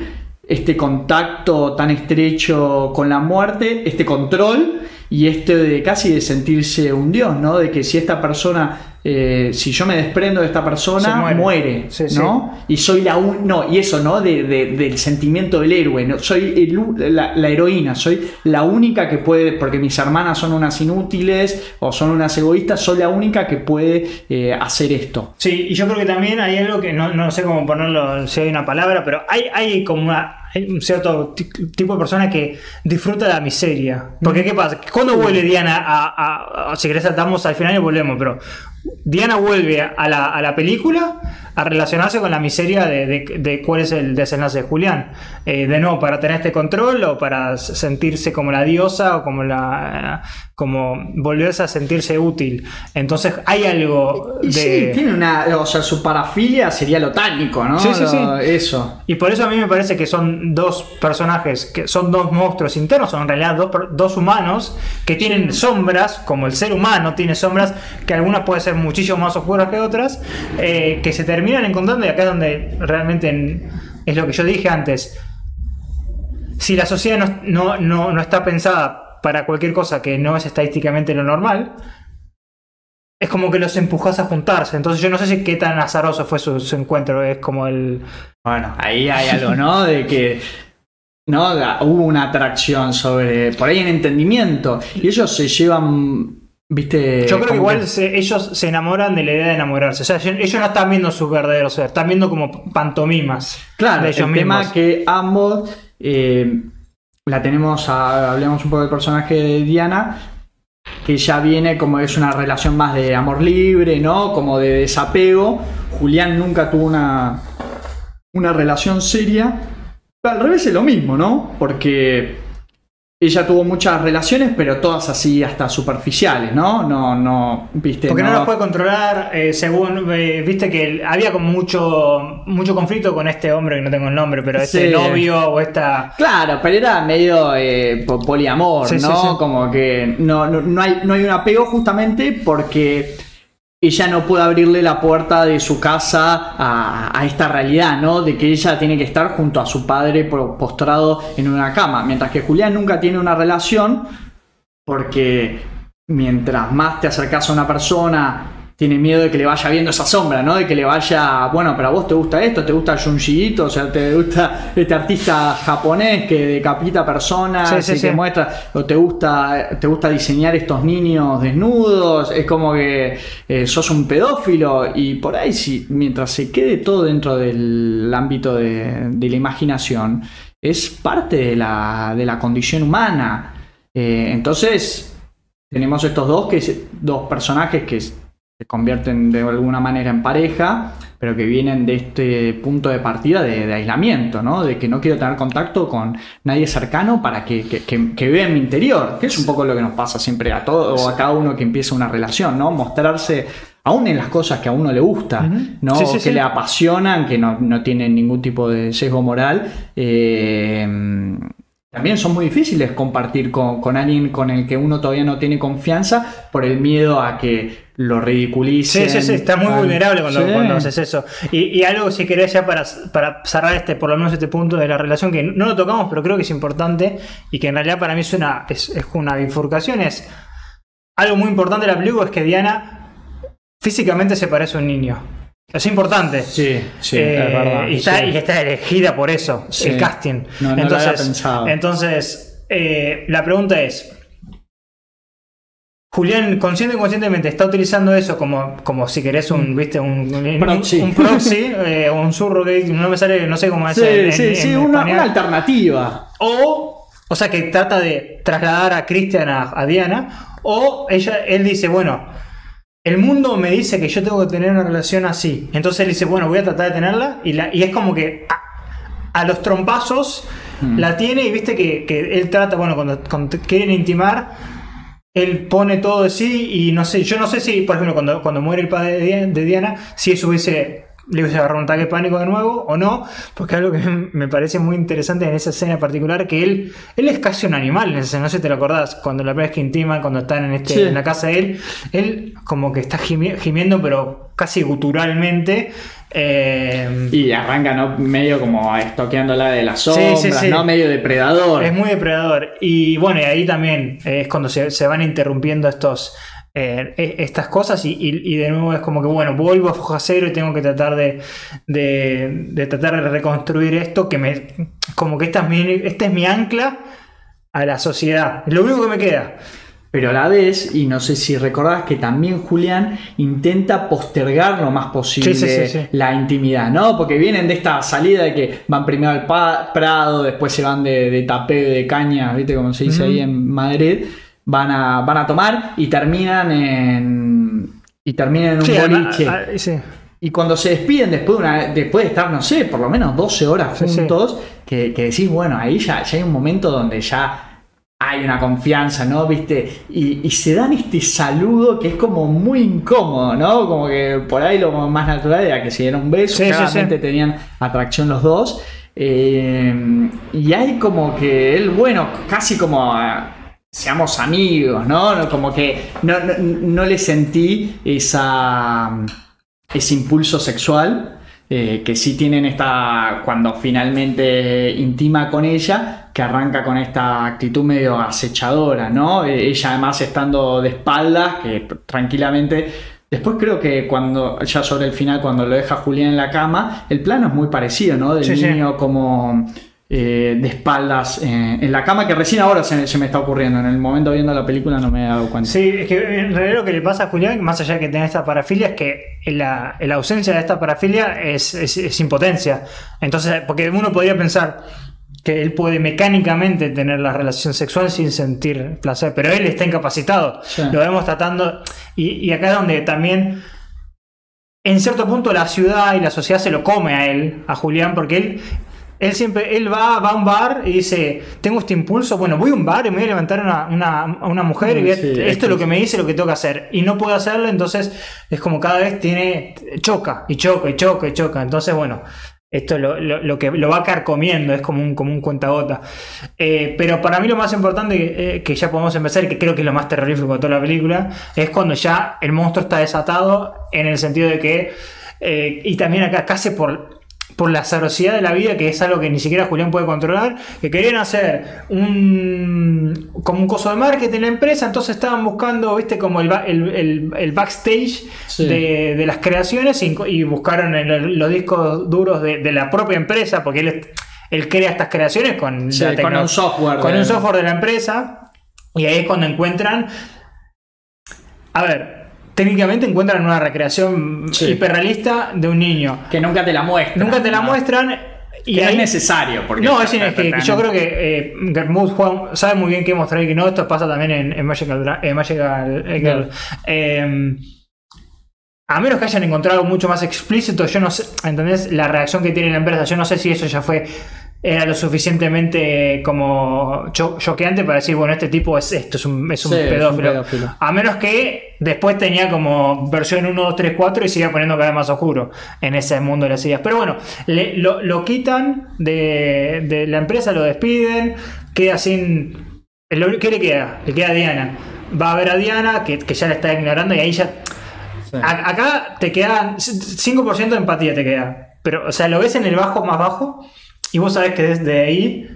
este contacto tan estrecho con la muerte, este control y este de casi de sentirse un dios, ¿no? De que si esta persona, eh, si yo me desprendo de esta persona, muere. muere, Sí, sí. ¿no? Y soy la un... No, y eso, ¿no? De, de- del sentimiento del héroe, ¿no? Soy el la, la heroína, soy la única que puede, porque mis hermanas son unas inútiles o son unas egoístas, soy la única que puede eh, hacer esto. Sí, y yo creo que también hay algo que no, no sé cómo ponerlo, si hay una palabra, pero hay, hay como una, hay un cierto ti- tipo de persona que disfruta de la miseria. Porque, ¿qué pasa? ¿Cuándo vuelve Diana a, a- a- si querés saltamos al final y volvemos, pero Diana vuelve a la, a la película a relacionarse con la miseria de, de- de cuál es el desenlace de Julián. Eh, de nuevo, para tener este control o para sentirse como la diosa o como la como volverse a sentirse útil. Entonces hay algo de... sí, tiene una. O sea, su parafilia sería lo tánico, ¿no? Sí, sí, Lo- sí. Eso. Y por eso a mí me parece que son dos personajes, que son dos monstruos internos, son en realidad dos, dos humanos que tienen sombras, como el ser humano tiene sombras, que algunas pueden ser muchísimo más oscuras que otras, eh, que se terminan encontrando y acá es donde realmente en- es lo que yo dije antes. Si la sociedad no, no, no, no está pensada para cualquier cosa que no es estadísticamente lo normal, es como que los empujas a juntarse. Entonces yo no sé si qué tan azaroso fue su, encuentro. Es como el... Bueno, ahí hay algo, ¿no? De que. ¿No? Hubo una atracción sobre. Por ahí en entendimiento. Y ellos se llevan. ¿Viste? Yo creo que igual se- ellos se enamoran de la idea de enamorarse. O sea, ellos ellos no están viendo su verdadero ser, están viendo como pantomimas. Claro, de el ellos tema mismos. que ambos. eh, la tenemos. A, hablemos un poco del personaje de Diana. Que ya viene como es una relación más de amor libre, ¿no? Como de desapego. Julián nunca tuvo una. Una relación seria. Al revés es lo mismo, ¿no? Porque ella tuvo muchas relaciones, pero todas así hasta superficiales, ¿no? No, no, viste. Porque no, los puede controlar, eh, según, eh, viste que había como mucho, mucho conflicto con este hombre que no tengo el nombre, pero este Sí. novio o esta... Claro, pero era medio eh, po- poliamor, sí, ¿no? sí. Como que no, no, no hay, no hay un apego justamente porque ella no puede abrirle la puerta de su casa a, a esta realidad, ¿no? De que ella tiene que estar junto a su padre po- postrado en una cama, mientras que Julián nunca tiene una relación porque mientras más te acercas a una persona tiene miedo de que le vaya viendo esa sombra, ¿no? De que le vaya, bueno, pero a vos te gusta esto, te gusta Junji Ito, o sea, te gusta este artista japonés que decapita personas Sí, sí, y sí. que muestra, o te gusta, te gusta diseñar estos niños desnudos, es como que eh, sos un pedófilo y por ahí si mientras se quede todo dentro del ámbito de, de la imaginación es parte de la, de la condición humana. Eh, entonces, tenemos estos dos, que, dos personajes que se convierten de alguna manera en pareja, pero que vienen de este punto de partida de, aislamiento, ¿no? De que no quiero tener contacto con nadie cercano para que, que, vea mi interior, que es un poco lo que nos pasa siempre a todo o a cada uno que empieza una relación, ¿no? Mostrarse aún en las cosas que a uno le gusta, ¿no? que le apasionan, que no, no, tienen ningún tipo de sesgo moral. Eh, también son muy difíciles compartir con, alguien con el que uno todavía no tiene confianza por el miedo a que lo ridiculicen. Sí, sí, sí, está muy vulnerable cuando, haces eso. Y, algo, si querés, ya para, para, cerrar este, por lo menos este punto de la relación, que no lo tocamos, pero creo que es importante y que en realidad para mí es una, es, una bifurcación, es algo muy importante de la película, es que Diana físicamente se parece a un niño. Es importante. Sí, sí, es eh, verdad. Y está, y está, elegida por eso, el casting. No, no entonces, entonces eh, la pregunta es. Julián, consciente o inconscientemente, está utilizando eso como, como si querés un, viste, un, proxy, un, proxy eh, un surrogate, no me sale, no sé cómo es. Sí, sí, sí, una, alternativa. O, o sea, que trata de trasladar a Christian a, a Diana, o ella, él dice, bueno, el mundo me dice que yo tengo que tener una relación así. Entonces él dice, bueno, voy a tratar de tenerla. Y, la, y es como que a, los trompazos mm. la tiene y viste que, él trata, bueno, cuando, quieren intimar, él pone todo de sí y no sé, yo no sé si, por ejemplo, cuando, cuando muere el padre de Diana, si eso hubiese le hubiese agarrado un ataque de pánico de nuevo o no, porque algo que me parece muy interesante en esa escena particular, que él, él es casi un animal en escena, no sé si te lo acordás, cuando la vez que intiman, cuando están en, este, en la casa de él, él como que está gimiendo, pero casi guturalmente. Eh, y arranca ¿no? medio como estoqueándola de las sombras, ¿no? Medio depredador. Es muy depredador. Y bueno, y ahí también es cuando se, se van interrumpiendo estos, eh, e, estas cosas y, de nuevo es como que, bueno, vuelvo a foja cero y tengo que tratar de, de, tratar de reconstruir esto, que me, como que esta es, mi, esta es mi ancla a la sociedad. Es lo único que me queda. Pero a la vez, y no sé si recordás que también Julián intenta postergar lo más posible la intimidad, ¿no? Porque vienen de esta salida de que van primero al Prado, después se van de, de tapeo de caña, ¿viste? Como se dice ahí en Madrid van a, van a tomar y terminan en. Y terminan en un boliche. Y cuando se despiden después de, una, después de estar, no sé, por lo menos 12 horas juntos, que, decís, bueno, ahí ya, ya hay un momento donde ya hay una confianza, ¿no? ¿Viste? Y, se dan este saludo que es como muy incómodo, ¿no? Como que por ahí lo más natural era que se dieran un beso, claramente tenían atracción los dos. Eh, y hay como que él, bueno, casi como seamos amigos, ¿no? Como que no, le sentí esa, ese impulso sexual. Eh, que sí tienen esta, cuando finalmente intima con ella, que arranca con esta actitud medio acechadora, ¿no? Eh, ella además estando de espaldas, que tranquilamente Después creo que cuando, ya sobre el final, cuando lo deja Julián en la cama, el plano es muy parecido, ¿no? Del niño como eh, de espaldas eh, en la cama que recién ahora se, me está ocurriendo. En el momento viendo la película no me he dado cuenta. Sí, es que en realidad lo que le pasa a Julián, más allá de que tenga esta parafilia, es que la, la ausencia de esta parafilia es, impotencia. Entonces, porque uno podría pensar que él puede mecánicamente tener la relación sexual sin sentir placer, pero él está incapacitado. Lo vemos tratando. Y, y acá es donde también en cierto punto la ciudad y la sociedad se lo come a él, a Julián, porque él él siempre, él va, va a un bar y dice, tengo este impulso, bueno, voy a un bar y me voy a levantar a una, mujer y esto es lo que me dice, lo que tengo que hacer. Y no puedo hacerlo, entonces es como cada vez tiene, choca y choca y choca y choca. Entonces, bueno, esto lo, lo, que lo va carcomiendo, es como un, como un cuentagota. Eh, pero para mí lo más importante eh, que ya podemos empezar, y que creo que es lo más terrorífico de toda la película, es cuando ya el monstruo está desatado en el sentido de que, eh, y también acá casi por por la sarosidad de la vida, que es algo que ni siquiera Julián puede controlar, que querían hacer un como un coso de marketing en la empresa, entonces estaban buscando, viste, como el, el, backstage de, las creaciones y, buscaron en los discos duros de, la propia empresa, porque él, él crea estas creaciones con, con un software. Con un software de la empresa. Y ahí es cuando encuentran. A ver, técnicamente encuentran una recreación hiperrealista de un niño. Que nunca te la muestran. Nunca te la muestran. y que no ahí- es necesario. Porque No, es, es que yo creo que eh, juega- sabe muy bien qué mostrar y que no. Esto pasa también en, en Magical, Dra- en Magical eh, Girl. Eh, a menos que hayan encontrado algo mucho más explícito, yo no sé, ¿entendés? La reacción que tiene la empresa, yo no sé si eso ya fue, era lo suficientemente como cho- choqueante para decir, bueno, este tipo es esto, es un, es un Sí, es un pedófilo. A menos que después tenía como versión 1, 2, 3, 4 y siga poniendo cada vez más oscuro en ese mundo de las ideas. Pero bueno, le- lo, lo quitan de, de la empresa, lo despiden, queda sin... ¿Qué le queda? Le queda a Diana. Va a ver a Diana, que, que ya la está ignorando y ahí ya... Sí. A- acá te queda 5% de empatía te queda. Pero, o sea, lo ves en el bajo más bajo y vos sabés que desde ahí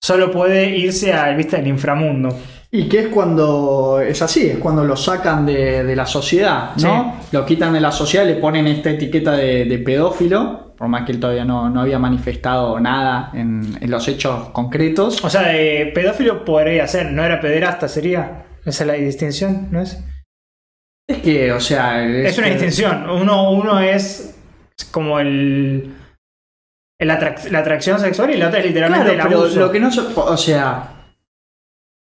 solo puede irse al vista del inframundo. Y que es cuando es así, es cuando lo sacan de, de la sociedad, ¿no? Lo quitan de la sociedad, le ponen esta etiqueta de, de pedófilo, por más que él todavía no, no había manifestado nada en, en los hechos concretos. O sea, eh, pedófilo podría ser, no era pederasta, sería. Esa es la distinción, ¿no es? Es que, o sea. Es una distinción. Uno, uno es como el. Atrac- la atracción sexual y la otra es literalmente Claro, el pero lo que no. O sea.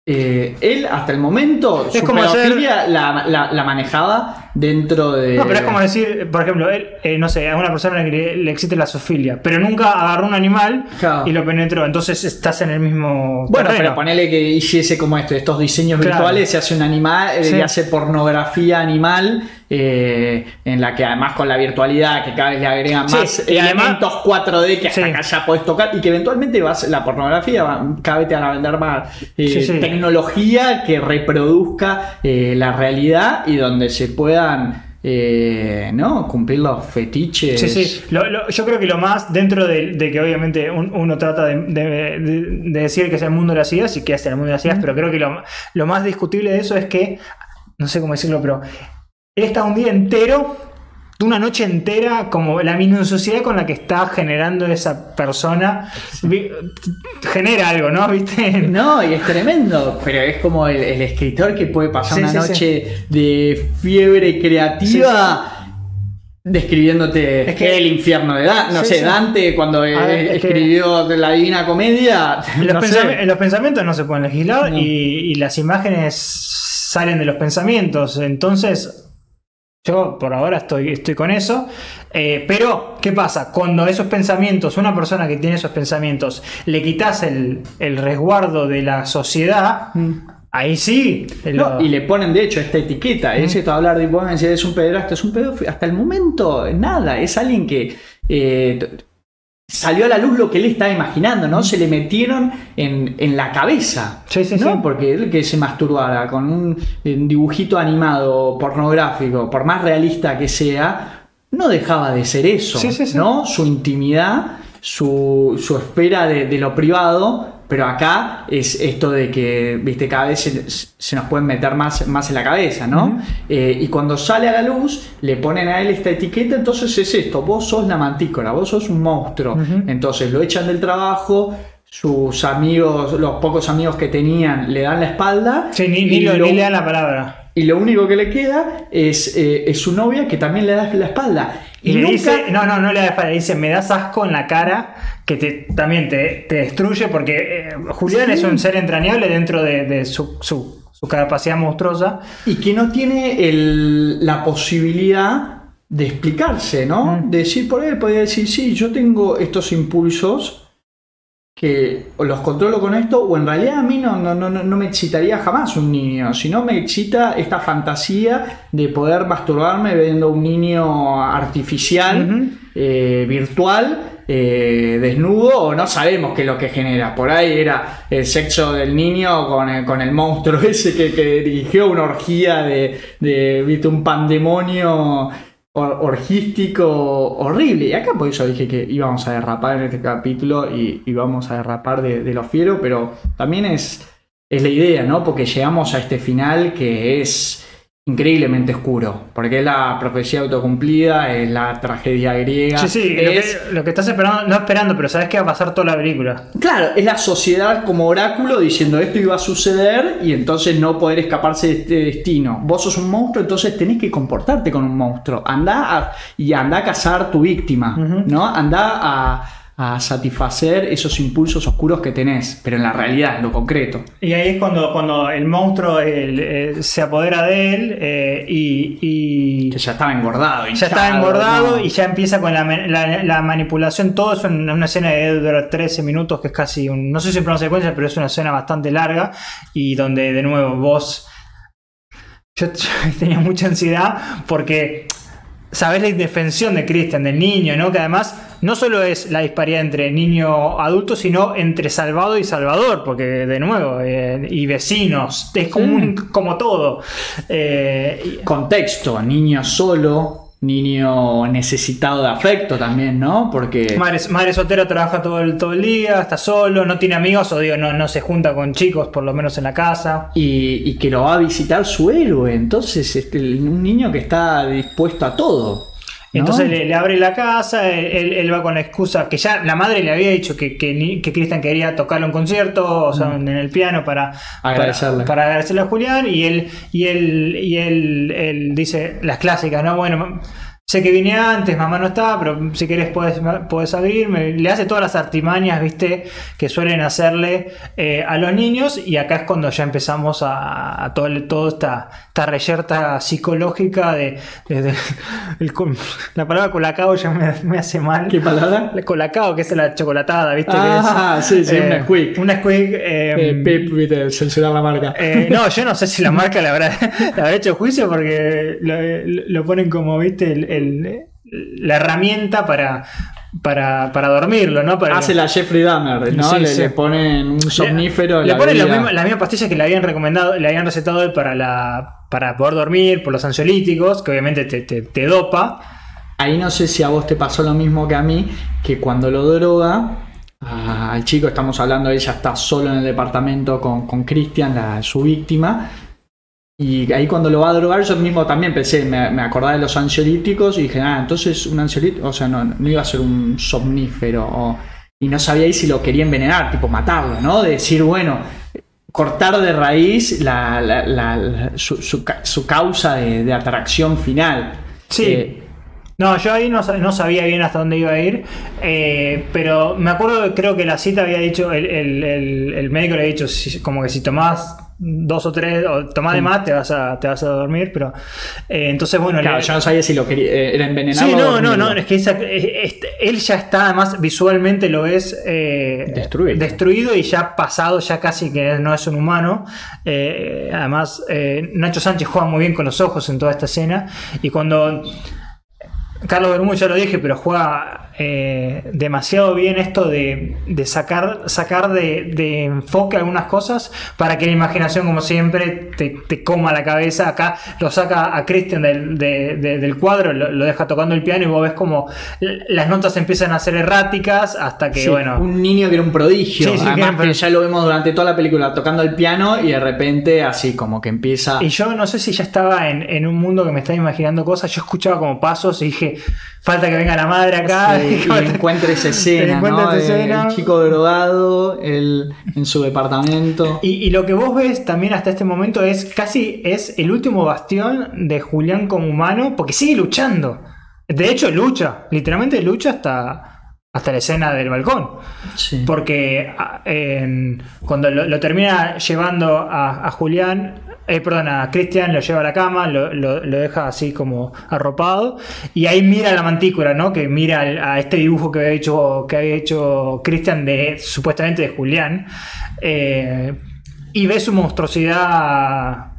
eh, él hasta el momento Es su como hacer- la, la- la manejaba dentro de. No, pero es como decir, por ejemplo, él, eh, no sé, a una persona que le, le existe la zoofilia, pero nunca agarró un animal Claro. y lo penetró. Entonces estás en el mismo. Bueno, terreno. pero ponele que hiciese como esto, estos diseños Claro. virtuales, se hace un animal, eh, Sí. y hace pornografía animal, eh, en la que además con la virtualidad, que cada vez le agregan Sí, más y además- elementos 4D que hasta Sí. acá ya podés tocar, y que eventualmente vas, la pornografía, va- cada vez te van a vender más eh, Sí, tecnología que reproduzca eh, la realidad y donde se puedan eh, ¿no? cumplir los fetiches. Sí, sí. Lo- lo- yo creo que lo más, dentro de, de que obviamente un- uno trata de, de- de- de decir que es el mundo de las ideas y que es el mundo de las ideas, pero creo que lo, lo más discutible de eso es que, no sé cómo decirlo, pero está un día entero, una noche entera, como la minuciosidad con la que está generando esa persona, vi- genera algo, ¿no? ¿Viste? No, y es tremendo, pero es como el, el escritor que puede pasar Sí, una sí, sí. noche de fiebre creativa describiéndote Es que- el infierno de Dante. No Sí, sé, sí. Dante cuando es escribió la Divina Comedia. Los, no pensamientos no se pueden legislar No. y, y las imágenes salen de los pensamientos. Entonces, yo por ahora estoy, estoy con eso. Eh, pero, ¿qué pasa? Cuando esos pensamientos, una persona que tiene esos pensamientos, le quitas el, el resguardo de la sociedad, Mm. ahí sí. No, lo- y le ponen de hecho esta etiqueta. Es esto hablar de vos me decís, es un pederasta, es un pedófilo. Hasta el momento, nada. Es alguien que eh, salió a la luz lo que él estaba imaginando, ¿no? Se le metieron en, en la cabeza. Sí, sí, ¿no? sí. Porque él que se masturbara con un, un dibujito animado pornográfico, por más realista que sea, no dejaba de ser eso. ¿no? Su intimidad, su, su esfera de, de lo privado. Pero acá es esto de que, viste, cada vez se, se nos pueden meter más, más en la cabeza, ¿no? Eh, y cuando sale a la luz, le ponen a él esta etiqueta, entonces es esto, vos sos la mantícora, vos sos un monstruo. Entonces lo echan del trabajo, sus amigos, los pocos amigos que tenían, le dan la espalda. Sí, ni, y ni lo- lo- ni le dan la palabra. Y lo único que le queda es, eh, es su novia que también le da la espalda. Y, Y, le nunca... dice, no, no, no le da espalda, le dice, me das asco en la cara, que te, también te, te destruye, porque eh, Julián Sí. es un ser entrañable dentro de, de su, su- su capacidad monstruosa. y que no tiene el- la posibilidad de explicarse, ¿no? Mm. De decir por él, podría decir, sí, yo tengo estos impulsos que los controlo con esto, o en realidad a mí no, no, no, no me excitaría jamás un niño, sino me excita esta fantasía de poder masturbarme viendo un niño artificial, eh, virtual, eh, desnudo, o no sabemos qué es lo que genera. Por ahí era el sexo del niño con el, con el monstruo ese que, que dirigió una orgía de, de ¿viste? un pandemonio or- orgístico horrible. Y acá por eso dije que íbamos a derrapar en este capítulo y íbamos a derrapar de, de lo fiero, pero también es, es la idea, ¿no? Porque llegamos a este final que es increíblemente oscuro, porque es la profecía autocumplida, es la tragedia griega. Sí, sí, lo que, lo que estás esperando, no esperando, pero sabes que va a pasar toda la película. Claro, es la sociedad como oráculo diciendo esto iba a suceder y entonces no poder escaparse de este destino. Vos sos un monstruo, entonces tenés que comportarte con un monstruo. Anda a- y anda a cazar tu víctima. ¿no? Anda a, a satisfacer esos impulsos oscuros que tenés, pero en la realidad, en lo concreto. Y ahí es cuando, cuando el monstruo el, se apodera de él eh, y, y, Que ya estaba engordado. ya está engordado ¿no? y ya empieza con la, la- la manipulación. Todo eso en una escena de dura 13 minutos, que es casi un. No sé si es una secuencia, pero es una escena bastante larga. Y donde, de nuevo, vos. Yo, yo tenía mucha ansiedad porque. Sabés la indefensión de Christian, del niño, ¿no? Que además no solo es la disparidad entre niño adulto, sino entre salvado y salvador, porque de nuevo, eh, y vecinos, es como, un- como todo. Eh, Contexto, niño solo, niño necesitado de afecto también, ¿no? Porque... Madre, madre soltera trabaja todo el, todo el día, está solo, no tiene amigos o digo, no, no se junta con chicos, por lo menos en la casa. Y, y que lo va a visitar su héroe. Entonces, este, un niño que está dispuesto a todo. ¿No? Entonces le, le abre la casa, él, él va con la excusa que ya la madre le había dicho que, que, que Cristian quería tocarlo en concierto, o sea, en el piano para Agradecerle. Para, para agradecerle a Julián y él, y él, y él, él dice las clásicas, ¿no? Bueno, sé que vine antes, mamá no estaba, pero si querés puedes, puedes abrirme. Le hace todas las artimañas, viste, que suelen hacerle eh, a los niños y acá es cuando ya empezamos a, a todo, toda esta, esta reyerta psicológica de, de- de- el col- la palabra colacao ya me, me hace mal. ¿Qué palabra? La colacao, que es la chocolatada, ¿viste? Ah, que es, sí, sí, una squeak. Una squeak. eh, Eh, Pep, viste, censurar la marca. eh, no, yo no sé si la marca le habrá, habrá hecho juicio porque lo, lo ponen como, viste, el- el- la herramienta para, para, para dormirlo, ¿no? Para, Hace la Jeffrey Dahmer, ¿no? Sí, le, sí. le ponen un somnífero. Le la ponen la bebida. misma, la misma pastilla que le habían recomendado, le habían recetado para, la, para poder dormir, por los ansiolíticos, que obviamente te, te, te dopa. Ahí no sé si a vos te pasó lo mismo que a mí, que cuando lo droga, al chico, estamos hablando, ella está solo en el departamento con, con Christian, la- su víctima, y ahí cuando lo va a drogar, yo mismo también pensé, me, me acordaba de los ansiolíticos y dije, ah, entonces un ansiolítico, o sea, no, no iba a ser un somnífero, o- y no sabía ahí si lo quería envenenar, tipo matarlo, ¿no? De decir, bueno, cortar de raíz la, la- su, su ca- su causa de, de atracción final. Sí. Eh, No, yo ahí no, no sabía bien hasta dónde iba a ir, eh, pero me acuerdo creo que la cita había dicho, el, el- el- el médico le había dicho, si- como que si tomás dos o tres, o tomás de más, te vas a, te vas a dormir, pero eh, entonces bueno, Claro, le- yo no sabía si lo quería, eh, era envenenado. Sí, o no, no, no, es que esa- él ya está, además visualmente lo ves eh, Destruido. destruido y ya pasado, ya casi que no es un humano. Además, Nacho Sánchez juega muy bien con los ojos en toda esta escena y cuando Carlos Bermúdez ya lo dije, pero juega eh, demasiado bien esto de, de sacar, sacar de, de enfoque algunas cosas para que la imaginación, como siempre, te, te coma la cabeza. Acá lo saca a Christian del, de- de- del cuadro, lo, lo deja tocando el piano y vos ves como las notas empiezan a ser erráticas hasta que, Sí, bueno. un niño que era un prodigio. Sí, sí, Además ya lo vemos durante toda la película tocando el piano y de repente así como que empieza. Y yo no sé si ya estaba en, en un mundo que me estaba imaginando cosas. Yo escuchaba como pasos y dije, falta que venga la madre acá. Sí, y encuentra esa escena, ¿no? escena. El chico drogado, él en su departamento. Y, y lo que vos ves también hasta este momento es casi es el último bastión de Julián como humano, porque sigue luchando. De hecho, lucha, literalmente lucha hasta, hasta la escena del balcón. Sí. Porque a- en- cuando lo, lo termina llevando a, a Julián, eh, perdón, a Cristian, lo lleva a la cama, lo, lo- deja así como arropado, y ahí mira la mantícora, ¿no? Que mira a este dibujo que había hecho, que había hecho Cristian de supuestamente de Julián, eh, y ve su monstruosidad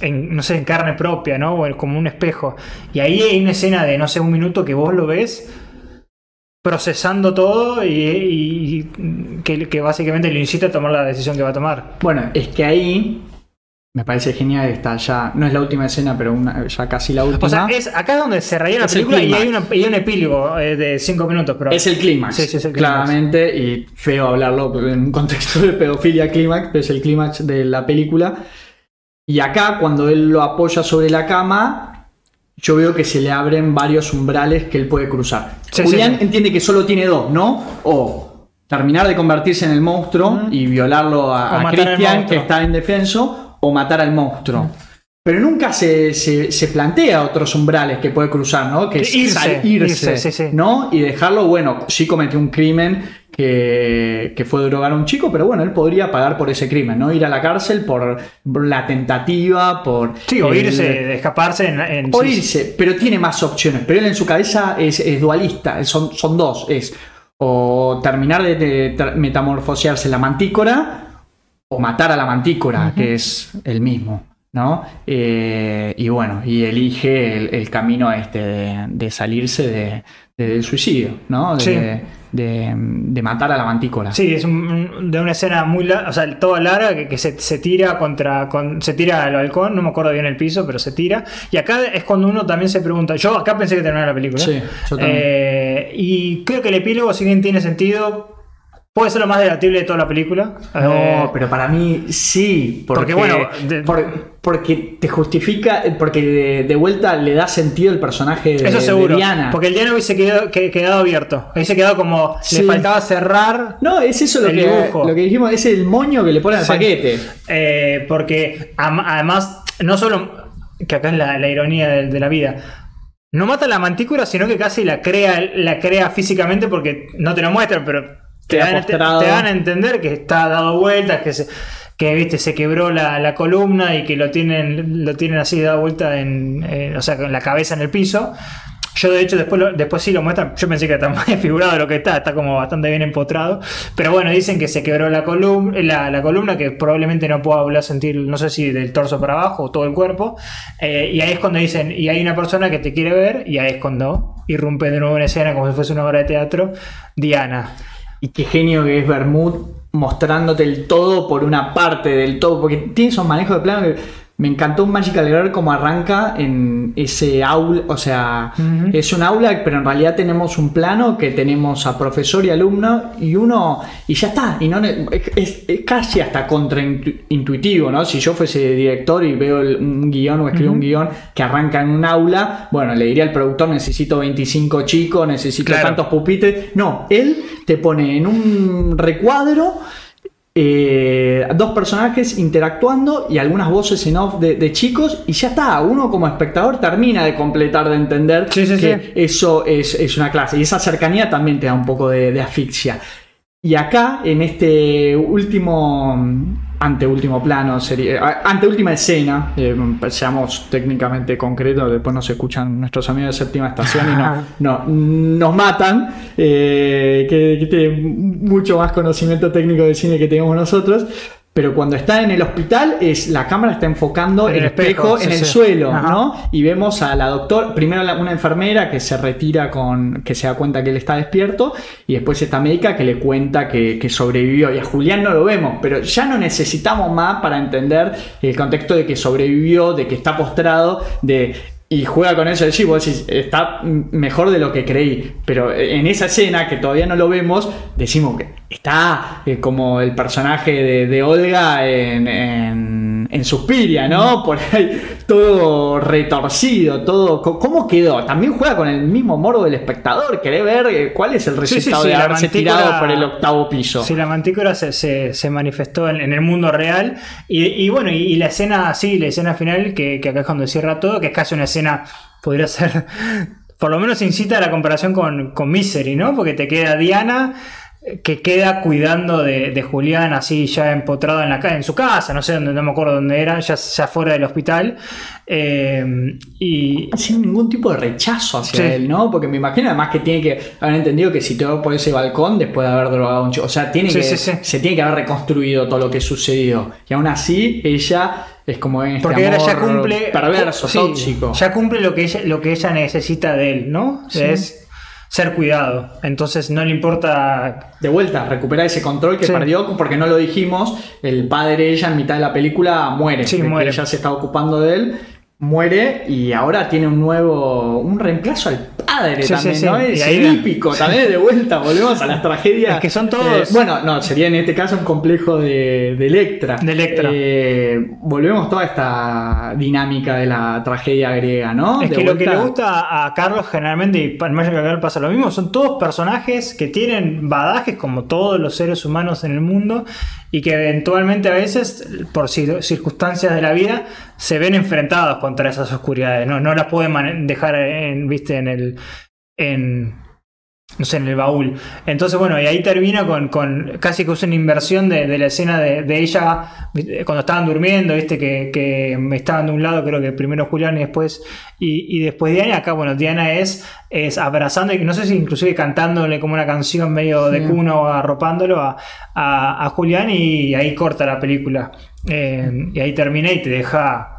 en, no sé, en carne propia, ¿no? O como un espejo. Y ahí hay una escena de, no sé, un minuto que vos lo ves procesando todo y, y que, que básicamente lo incita a tomar la decisión que va a tomar. Bueno, es que ahí me parece genial esta ya, no es la última escena, pero una, ya casi la última. O sea, es acá es donde se raya la película y hay, una- y un epílogo eh, de 5 minutos. Pero Es el clímax, Sí, sí, es el clímax. claramente, y feo hablarlo en un contexto de pedofilia clímax, pero es el clímax de la película. Y acá, cuando él lo apoya sobre la cama, yo veo que se le abren varios umbrales que él puede cruzar. Sí, Julián entiende que solo tiene dos, ¿no? O terminar de convertirse en el monstruo y violarlo a, a Christian, que está indefenso, o matar al monstruo. pero nunca se, se, se plantea otros umbrales que puede cruzar, ¿no? Que es Irse, sal- irse, sí, sí. ¿no? Y dejarlo, bueno, sí cometió un crimen que, que fue drogar a un chico, pero bueno, él podría pagar por ese crimen, ¿no? Ir a la cárcel por la tentativa, por... Sí, o el- irse, escaparse en, en- o irse, pero tiene más opciones. Pero él en su cabeza es, es dualista, son, son dos. Es o terminar de, de tra- metamorfosearse en la mantícora o matar a la mantícora, que es el mismo. ¿no? Eh, y bueno, y elige el, el camino este de, de salirse de- de- del suicidio, ¿no? De, Sí. de- de matar a la mantícora. Sí, es un- de una escena muy larga, o sea, toda larga, que, que se, se tira contra, con- se tira al balcón, no me acuerdo bien el piso, pero se tira. Y acá es cuando uno también se pregunta, yo acá pensé que terminaba la película. Sí, yo también. Eh, y creo que el epílogo, si bien tiene sentido, puede ser lo más debatible de toda la película. No, Eh, pero para mí sí. Porque, Porque, bueno, de- por- porque te justifica, porque de, de vuelta le da sentido el personaje de, Eso de seguro. Diana. Porque el Diana hubiese quedado, que- quedado abierto. Hubiese quedado como. Sí. Le faltaba cerrar. No, es eso lo El que, dibujo. lo que dijimos, es el moño que le ponen al Sí. paquete. Eh, porque además, no solo. Que acá es la, la ironía de, la vida. No mata la mantícora, sino que casi la crea, la crea físicamente porque no te lo muestran, pero te dan, te, dan a entender que está dado vueltas, que se, que viste, se quebró la, la columna y que lo tienen, lo tienen así dado vuelta en, o sea, con la cabeza en el piso. Yo de hecho después, lo- después sí lo muestran, yo pensé que está más desfigurado de lo que está, está como bastante bien empotrado. Pero bueno, dicen que se quebró la columna, la, la columna que probablemente no pueda volver a sentir, no sé si del torso para abajo o todo el cuerpo. Eh, y ahí es cuando dicen, y hay una persona que te quiere ver, y ahí es cuando irrumpe de nuevo en escena como si fuese una obra de teatro, Diana. Y qué genio que es Bermud mostrándote el todo por una parte del todo. Porque tiene esos manejos de plano que me encantó un Magical Girl como arranca en ese aula. O sea, es un aula, pero en realidad tenemos un plano que tenemos a profesor y alumno y uno. Y ya está. Y no es, es casi hasta contraintuitivo, ¿no? Si yo fuese director y veo el- un guion o escribo un guion que arranca en un aula, bueno, le diría al productor: necesito 25 chicos, necesito Claro. tantos pupitres. No, él te pone en un recuadro eh, dos personajes interactuando y algunas voces en off de, de chicos y ya está, uno como espectador termina de completar, de entender Sí, sí, que sí. eso es, es una clase y esa cercanía también te da un poco de, de asfixia. Y acá, en este último, anteúltimo plano, sería, a- anteúltima escena, eh, seamos técnicamente concretos, después nos escuchan nuestros amigos de séptima estación y no, no, nos matan, eh, que, que tienen mucho más conocimiento técnico de cine que tenemos nosotros. Pero cuando está en el hospital, es la cámara está enfocando En el el espejo, espejo, sí, en el sí. suelo, Ajá. ¿no? Y vemos a la doctora, primero una enfermera que se retira con, que se da cuenta que él está despierto, y después esta médica que le cuenta que, que sobrevivió. Y a Julián no lo vemos, pero ya no necesitamos más para entender el contexto de que sobrevivió, de que está postrado, de y juega con eso decir, vos decís, está mejor de lo que creí. Pero en esa escena, que todavía no lo vemos, decimos que está eh, como el personaje de, Olga en, en Suspiria, ¿no? Por ahí todo retorcido, todo. ¿Cómo quedó? También juega con el mismo morbo del espectador. Querés ver eh, cuál es el Sí, sí, resultado sí, de la haberse tirado por el octavo piso. Sí, la mantícora se, se- se manifestó en, en el mundo real. Y, y bueno, y, y la escena, sí, la escena final, que, que acá es cuando cierra todo, que es casi una escena, podría ser, por lo menos incita a la comparación con, con Misery, ¿no? Porque te queda Diana que queda cuidando de, de Julián así ya empotrado en la en su casa, no sé dónde, no me acuerdo dónde era, ya, ya fuera del hospital. Eh, y sin ningún tipo de rechazo hacia Sí. él, ¿no? Porque me imagino además que tiene que haber entendido que si te va por ese balcón después de haber drogado a un chico, o sea, tiene Sí, que, sí, se tiene que haber reconstruido todo lo que sucedió. Y aún así, ella es como en este Porque ahora ya cumple. perverso, tóxico. Ya cumple lo que ella, lo que ella necesita de él, ¿no? Es ser cuidado. Entonces no le importa. De vuelta, recuperar ese control que Sí. perdió, porque no lo dijimos, el padre ella en mitad de la película muere. Sí, muere. ella se está ocupando de él, muere y ahora tiene un nuevo, un reemplazo al padre Sí, también, sí, sí. ¿no? Y Es épico, también de vuelta, volvemos a las tragedias. Es que son todos- Eh, bueno, no, sería en este caso un complejo de, de Electra. De Electra. Eh, volvemos toda esta dinámica de la tragedia griega, ¿no? Es De que lo que le gusta a Carlos generalmente, y para Magic Girl pasa lo mismo, son todos personajes que tienen badajes como todos los seres humanos en el mundo y que eventualmente a veces, por cir- circunstancias de la vida, se ven enfrentados contra esas oscuridades, no, no las pueden dejar en, viste, en el. En, no sé, en el baúl. Entonces, bueno, y ahí termina con, con casi que es una inversión de, la escena de, ella cuando estaban durmiendo, viste, que, que, estaban de un lado, creo que primero Julián y después, y, después Diana. Acá, bueno, Diana es, es abrazando, y no sé si inclusive cantándole como una canción medio de cuno, arropándolo a, a, Julián, y ahí corta la película. Eh, y ahí termina y te deja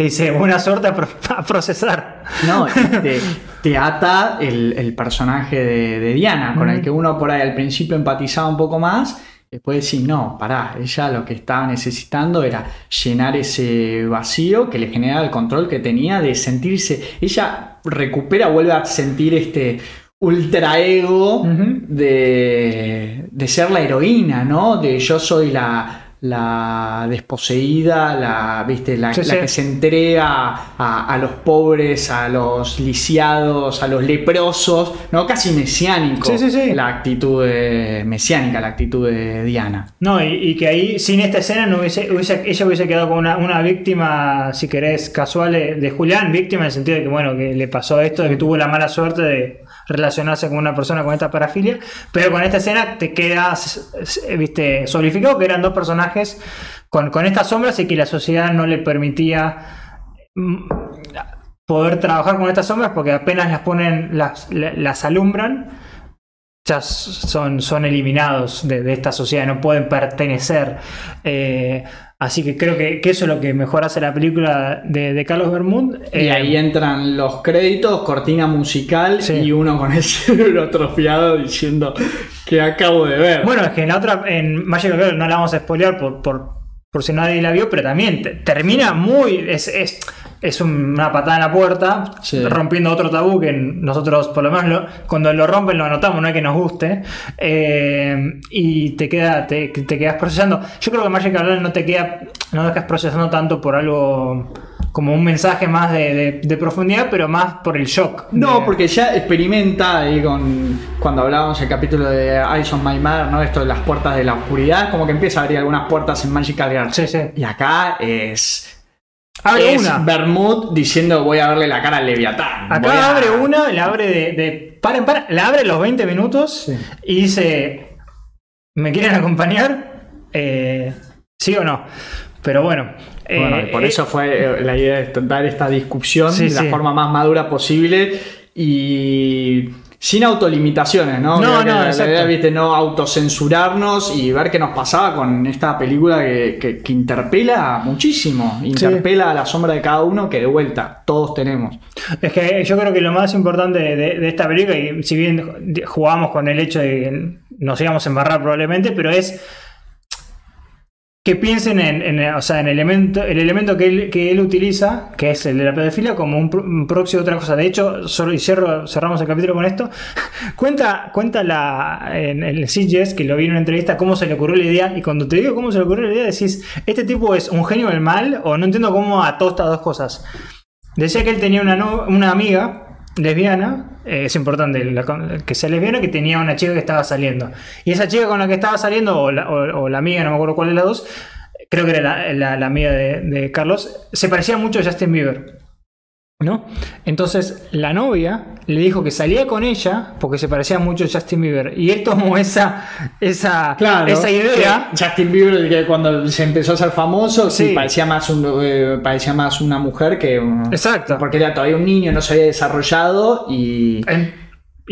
te dice buena suerte a, procesar. No, te, ata el, personaje de, Diana, con el que uno por ahí al principio empatizaba un poco más. Después decir, no, pará, ella lo que estaba necesitando era llenar ese vacío que le generaba el control que tenía de sentirse. Ella recupera, vuelve a sentir este ultra ego de, de ser la heroína, ¿no? De yo soy la, la desposeída, la, ¿viste? la, que se entrega a, los pobres, a los lisiados, a los leprosos, ¿no? Casi mesiánico la actitud mesiánica, la actitud de Diana. No, y, que ahí sin esta escena no hubiese, ella hubiese quedado como una, víctima, si querés, casual de, Julián, víctima en el sentido de que bueno, que le pasó esto, de que tuvo la mala suerte de relacionarse con una persona con esta parafilia, pero con esta escena te quedas, viste, solidificado que eran dos personajes con, con estas sombras y que la sociedad no le permitía mm, poder trabajar con estas sombras porque apenas las ponen, las, las alumbran, ya son, son eliminados de, esta sociedad, no pueden pertenecer. Eh, Así que creo que, eso es lo que mejor hace la película de, Carlos Bermúdez. Y eh, ahí entran los créditos, cortina musical y uno con el cerebro atrofiado diciendo que acabo de ver. Bueno, es que en la otra, en Magic Girl no la vamos a spoilear por, por, por si nadie la vio, pero también termina muy. Es, es, es una patada en la puerta, rompiendo otro tabú que nosotros, por lo menos, cuando lo rompen lo anotamos, no es que nos guste, eh, y te, queda, te, te, quedas procesando. Yo creo que Magic Girl no te queda, no dejas procesando tanto por algo como un mensaje más de, profundidad, pero más por el shock. No, porque ya experimenta ahí con cuando hablábamos el capítulo de Eyes on My Mother, ¿no? Esto de las puertas de la oscuridad, como que empieza a abrir algunas puertas en Magical Girl. Sí, sí. Y acá es Abre una. Bermud diciendo voy a verle la cara al Leviatán. Acá abre una, la abre de, de para para, la abre los 20 minutos y dice, ¿me quieren acompañar? Eh, ¿Sí o no? Pero bueno. bueno por eh, eso fue eh, la idea de dar esta discusión de la forma más madura posible y sin autolimitaciones, ¿no? No, no, la, idea, viste, no autocensurarnos y ver qué nos pasaba con esta película que, interpela muchísimo, interpela a la sombra de cada uno que de vuelta todos tenemos. Es que yo creo que lo más importante de, esta película, y si bien jugamos con el hecho de que nos íbamos a embarrar probablemente, pero es que piensen en, o sea, en el elemento, el elemento que él, utiliza, que es el de la pedofilia, como un, proxy de otra cosa. De hecho, solo y cerramos el capítulo con esto. cuenta cuenta la, en el CGS, que lo vi en una entrevista, cómo se le ocurrió la idea. Y cuando te digo cómo se le ocurrió la idea, decís, ¿este tipo es un genio del mal? O no entiendo cómo ató estas dos cosas. Decía que él tenía una, una amiga lesbiana, eh, es importante que sea lesbiana, que tenía una chica que estaba saliendo. Y esa chica con la que estaba saliendo, o la, amiga, no me acuerdo cuál de las dos, creo que era la, amiga de, de, Carlos, se parecía mucho a Justin Bieber. ¿No? Entonces la novia le dijo que salía con ella porque se parecía mucho a Justin Bieber. Y él tomó esa, esa, esa idea. Justin Bieber, que cuando se empezó a ser famoso, sí. parecía, más eh, parecía más una mujer que. Exacto. Porque era todavía un niño, no se había desarrollado y.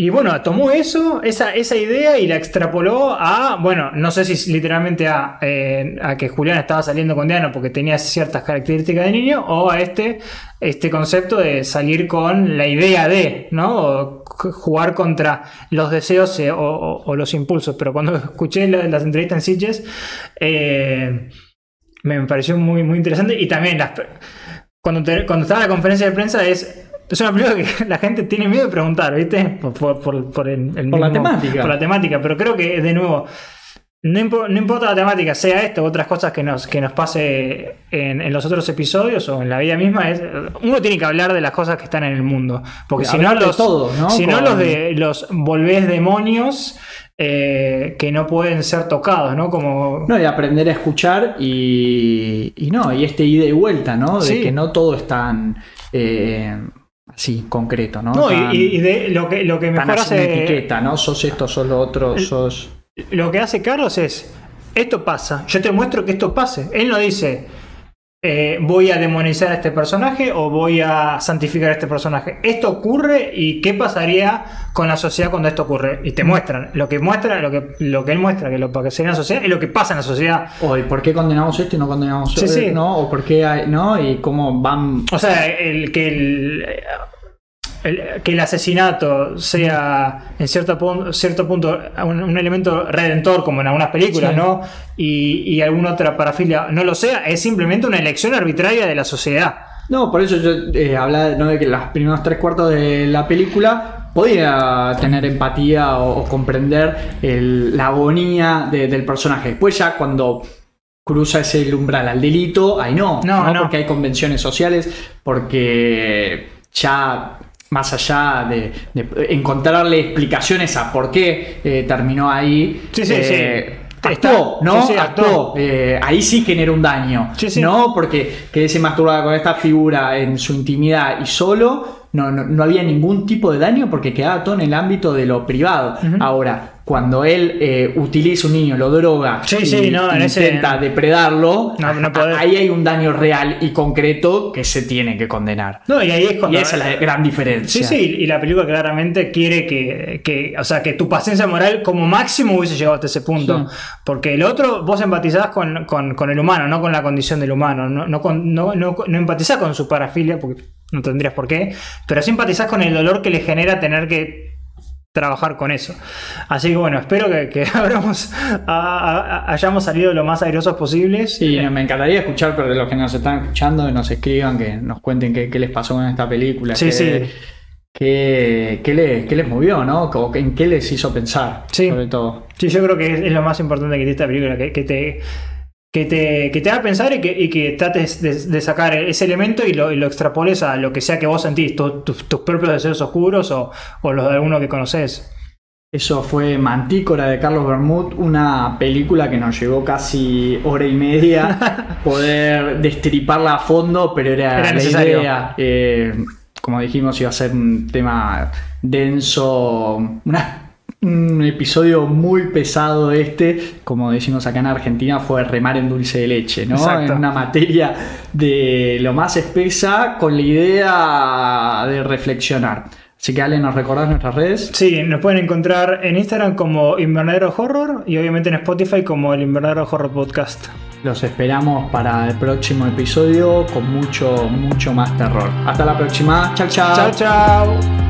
Y bueno, tomó eso, esa, esa idea y la extrapoló a, bueno, no sé si literalmente a, eh, a que Julián estaba saliendo con Diana porque tenía ciertas características de niño, o a este, este concepto de salir con la idea de, ¿no? O jugar contra los deseos eh, o, los impulsos. Pero cuando escuché las entrevistas en Sitges, eh, me pareció muy, muy interesante. Y también las, cuando, cuando estaba en la conferencia de prensa es es una película que la gente tiene miedo de preguntar, ¿viste? Por, la temática. Por la temática, pero creo que, de nuevo, no, importa la temática, sea esto u otras cosas que nos, que nos pase en, los otros episodios o en la vida misma, es, uno tiene que hablar de las cosas que están en el mundo. Porque si no, los, si no los de los volvés demonios eh, que no pueden ser tocados, ¿no? Como... No, y aprender a escuchar y, y no, y este ida y vuelta, ¿no? De Sí. que no todo es tan eh, así, concreto, ¿no? No, Tan- y, y de lo que, lo que mejor hace. etiqueta, ¿no? Sos esto, sos lo otro, sos... Lo que hace Carlos es. Esto pasa. Yo te muestro que esto pase. Él no dice. Eh, voy a demonizar a este personaje o voy a santificar a este personaje. Esto ocurre y qué pasaría con la sociedad cuando esto ocurre. Y te muestran. Lo que muestra, lo que, lo que él muestra, que lo que sería en la sociedad, es lo que pasa en la sociedad. O ¿y por qué condenamos esto y no condenamos Sí, eh, sí. ¿no? O por qué hay, ¿no? Y cómo van... O sea, el que el, el- que el asesinato sea en cierto, pun- cierto punto un, un elemento redentor, como en algunas películas, Sí. ¿no? Y, y alguna otra parafilia no lo sea, es simplemente una elección arbitraria de la sociedad. No, por eso yo eh, hablaba ¿no? de que los primeros tres cuartos de la película podía tener empatía o, o comprender el- la agonía de- del personaje. Después ya cuando cruza ese umbral al delito, ahí no, No, no. porque hay convenciones sociales, porque ya más allá de, de encontrarle explicaciones a por qué eh, terminó ahí, Sí, sí, eh, sí. actuó, ¿no? sí, sí, actuó. actuó. Eh, ahí sí generó un daño, Sí. ¿no? Porque que se masturbaba con esta figura en su intimidad y solo, no, no, no había ningún tipo de daño porque quedaba todo en el ámbito de lo privado. Ahora, cuando él eh, utiliza un niño, lo droga Sí, y sí, no, en ese- intenta depredarlo, No, ahí hay un daño real y concreto que se tiene que condenar. No, y ahí es Y cuando. esa es la gran diferencia. Sí, sí, y la película claramente quiere que, que, o sea, que tu paciencia moral como máximo hubiese llegado hasta ese punto. Sí. Porque el otro, vos empatizás con, con- con el humano, no con la condición del humano. No, no, no, no empatizás con su parafilia, porque no tendrías por qué, pero sí empatizás con el dolor que le genera tener que trabajar con eso. Así que bueno, espero que, que habramos, a- a- hayamos salido lo más airosos posibles. Sí, me encantaría escuchar, pero de los que nos están escuchando, nos escriban, que nos cuenten qué, qué les pasó con esta película. Sí, sí. qué- qué les, qué les movió, ¿no? O en qué les hizo pensar, Sí. sobre todo. Sí, yo creo que es, es lo más importante que tiene esta película, que, que te, que, te, que te haga pensar y que, y que trates de, de sacar ese elemento y lo, y lo extrapoles a lo que sea que vos sentís, tu- tu- tus propios deseos oscuros o, o los de alguno que conoces. Eso fue Mantícora de Carlos Bermud, una película que nos llevó casi hora y media poder destriparla a fondo, pero era, Era la necesario. idea. Eh, como dijimos, iba a ser un tema denso, una- un episodio muy pesado este, como decimos acá en Argentina, fue remar en dulce de leche, ¿no? Exacto. En una materia de lo más espesa con la idea de reflexionar. Así que Ale, ¿nos recordás nuestras redes? Sí, nos pueden encontrar en Instagram como Invernadero Horror y obviamente en Spotify como el Invernadero Horror Podcast. Los esperamos para el próximo episodio con mucho, mucho más terror. Hasta la próxima. Chao, chao. Chao, chao.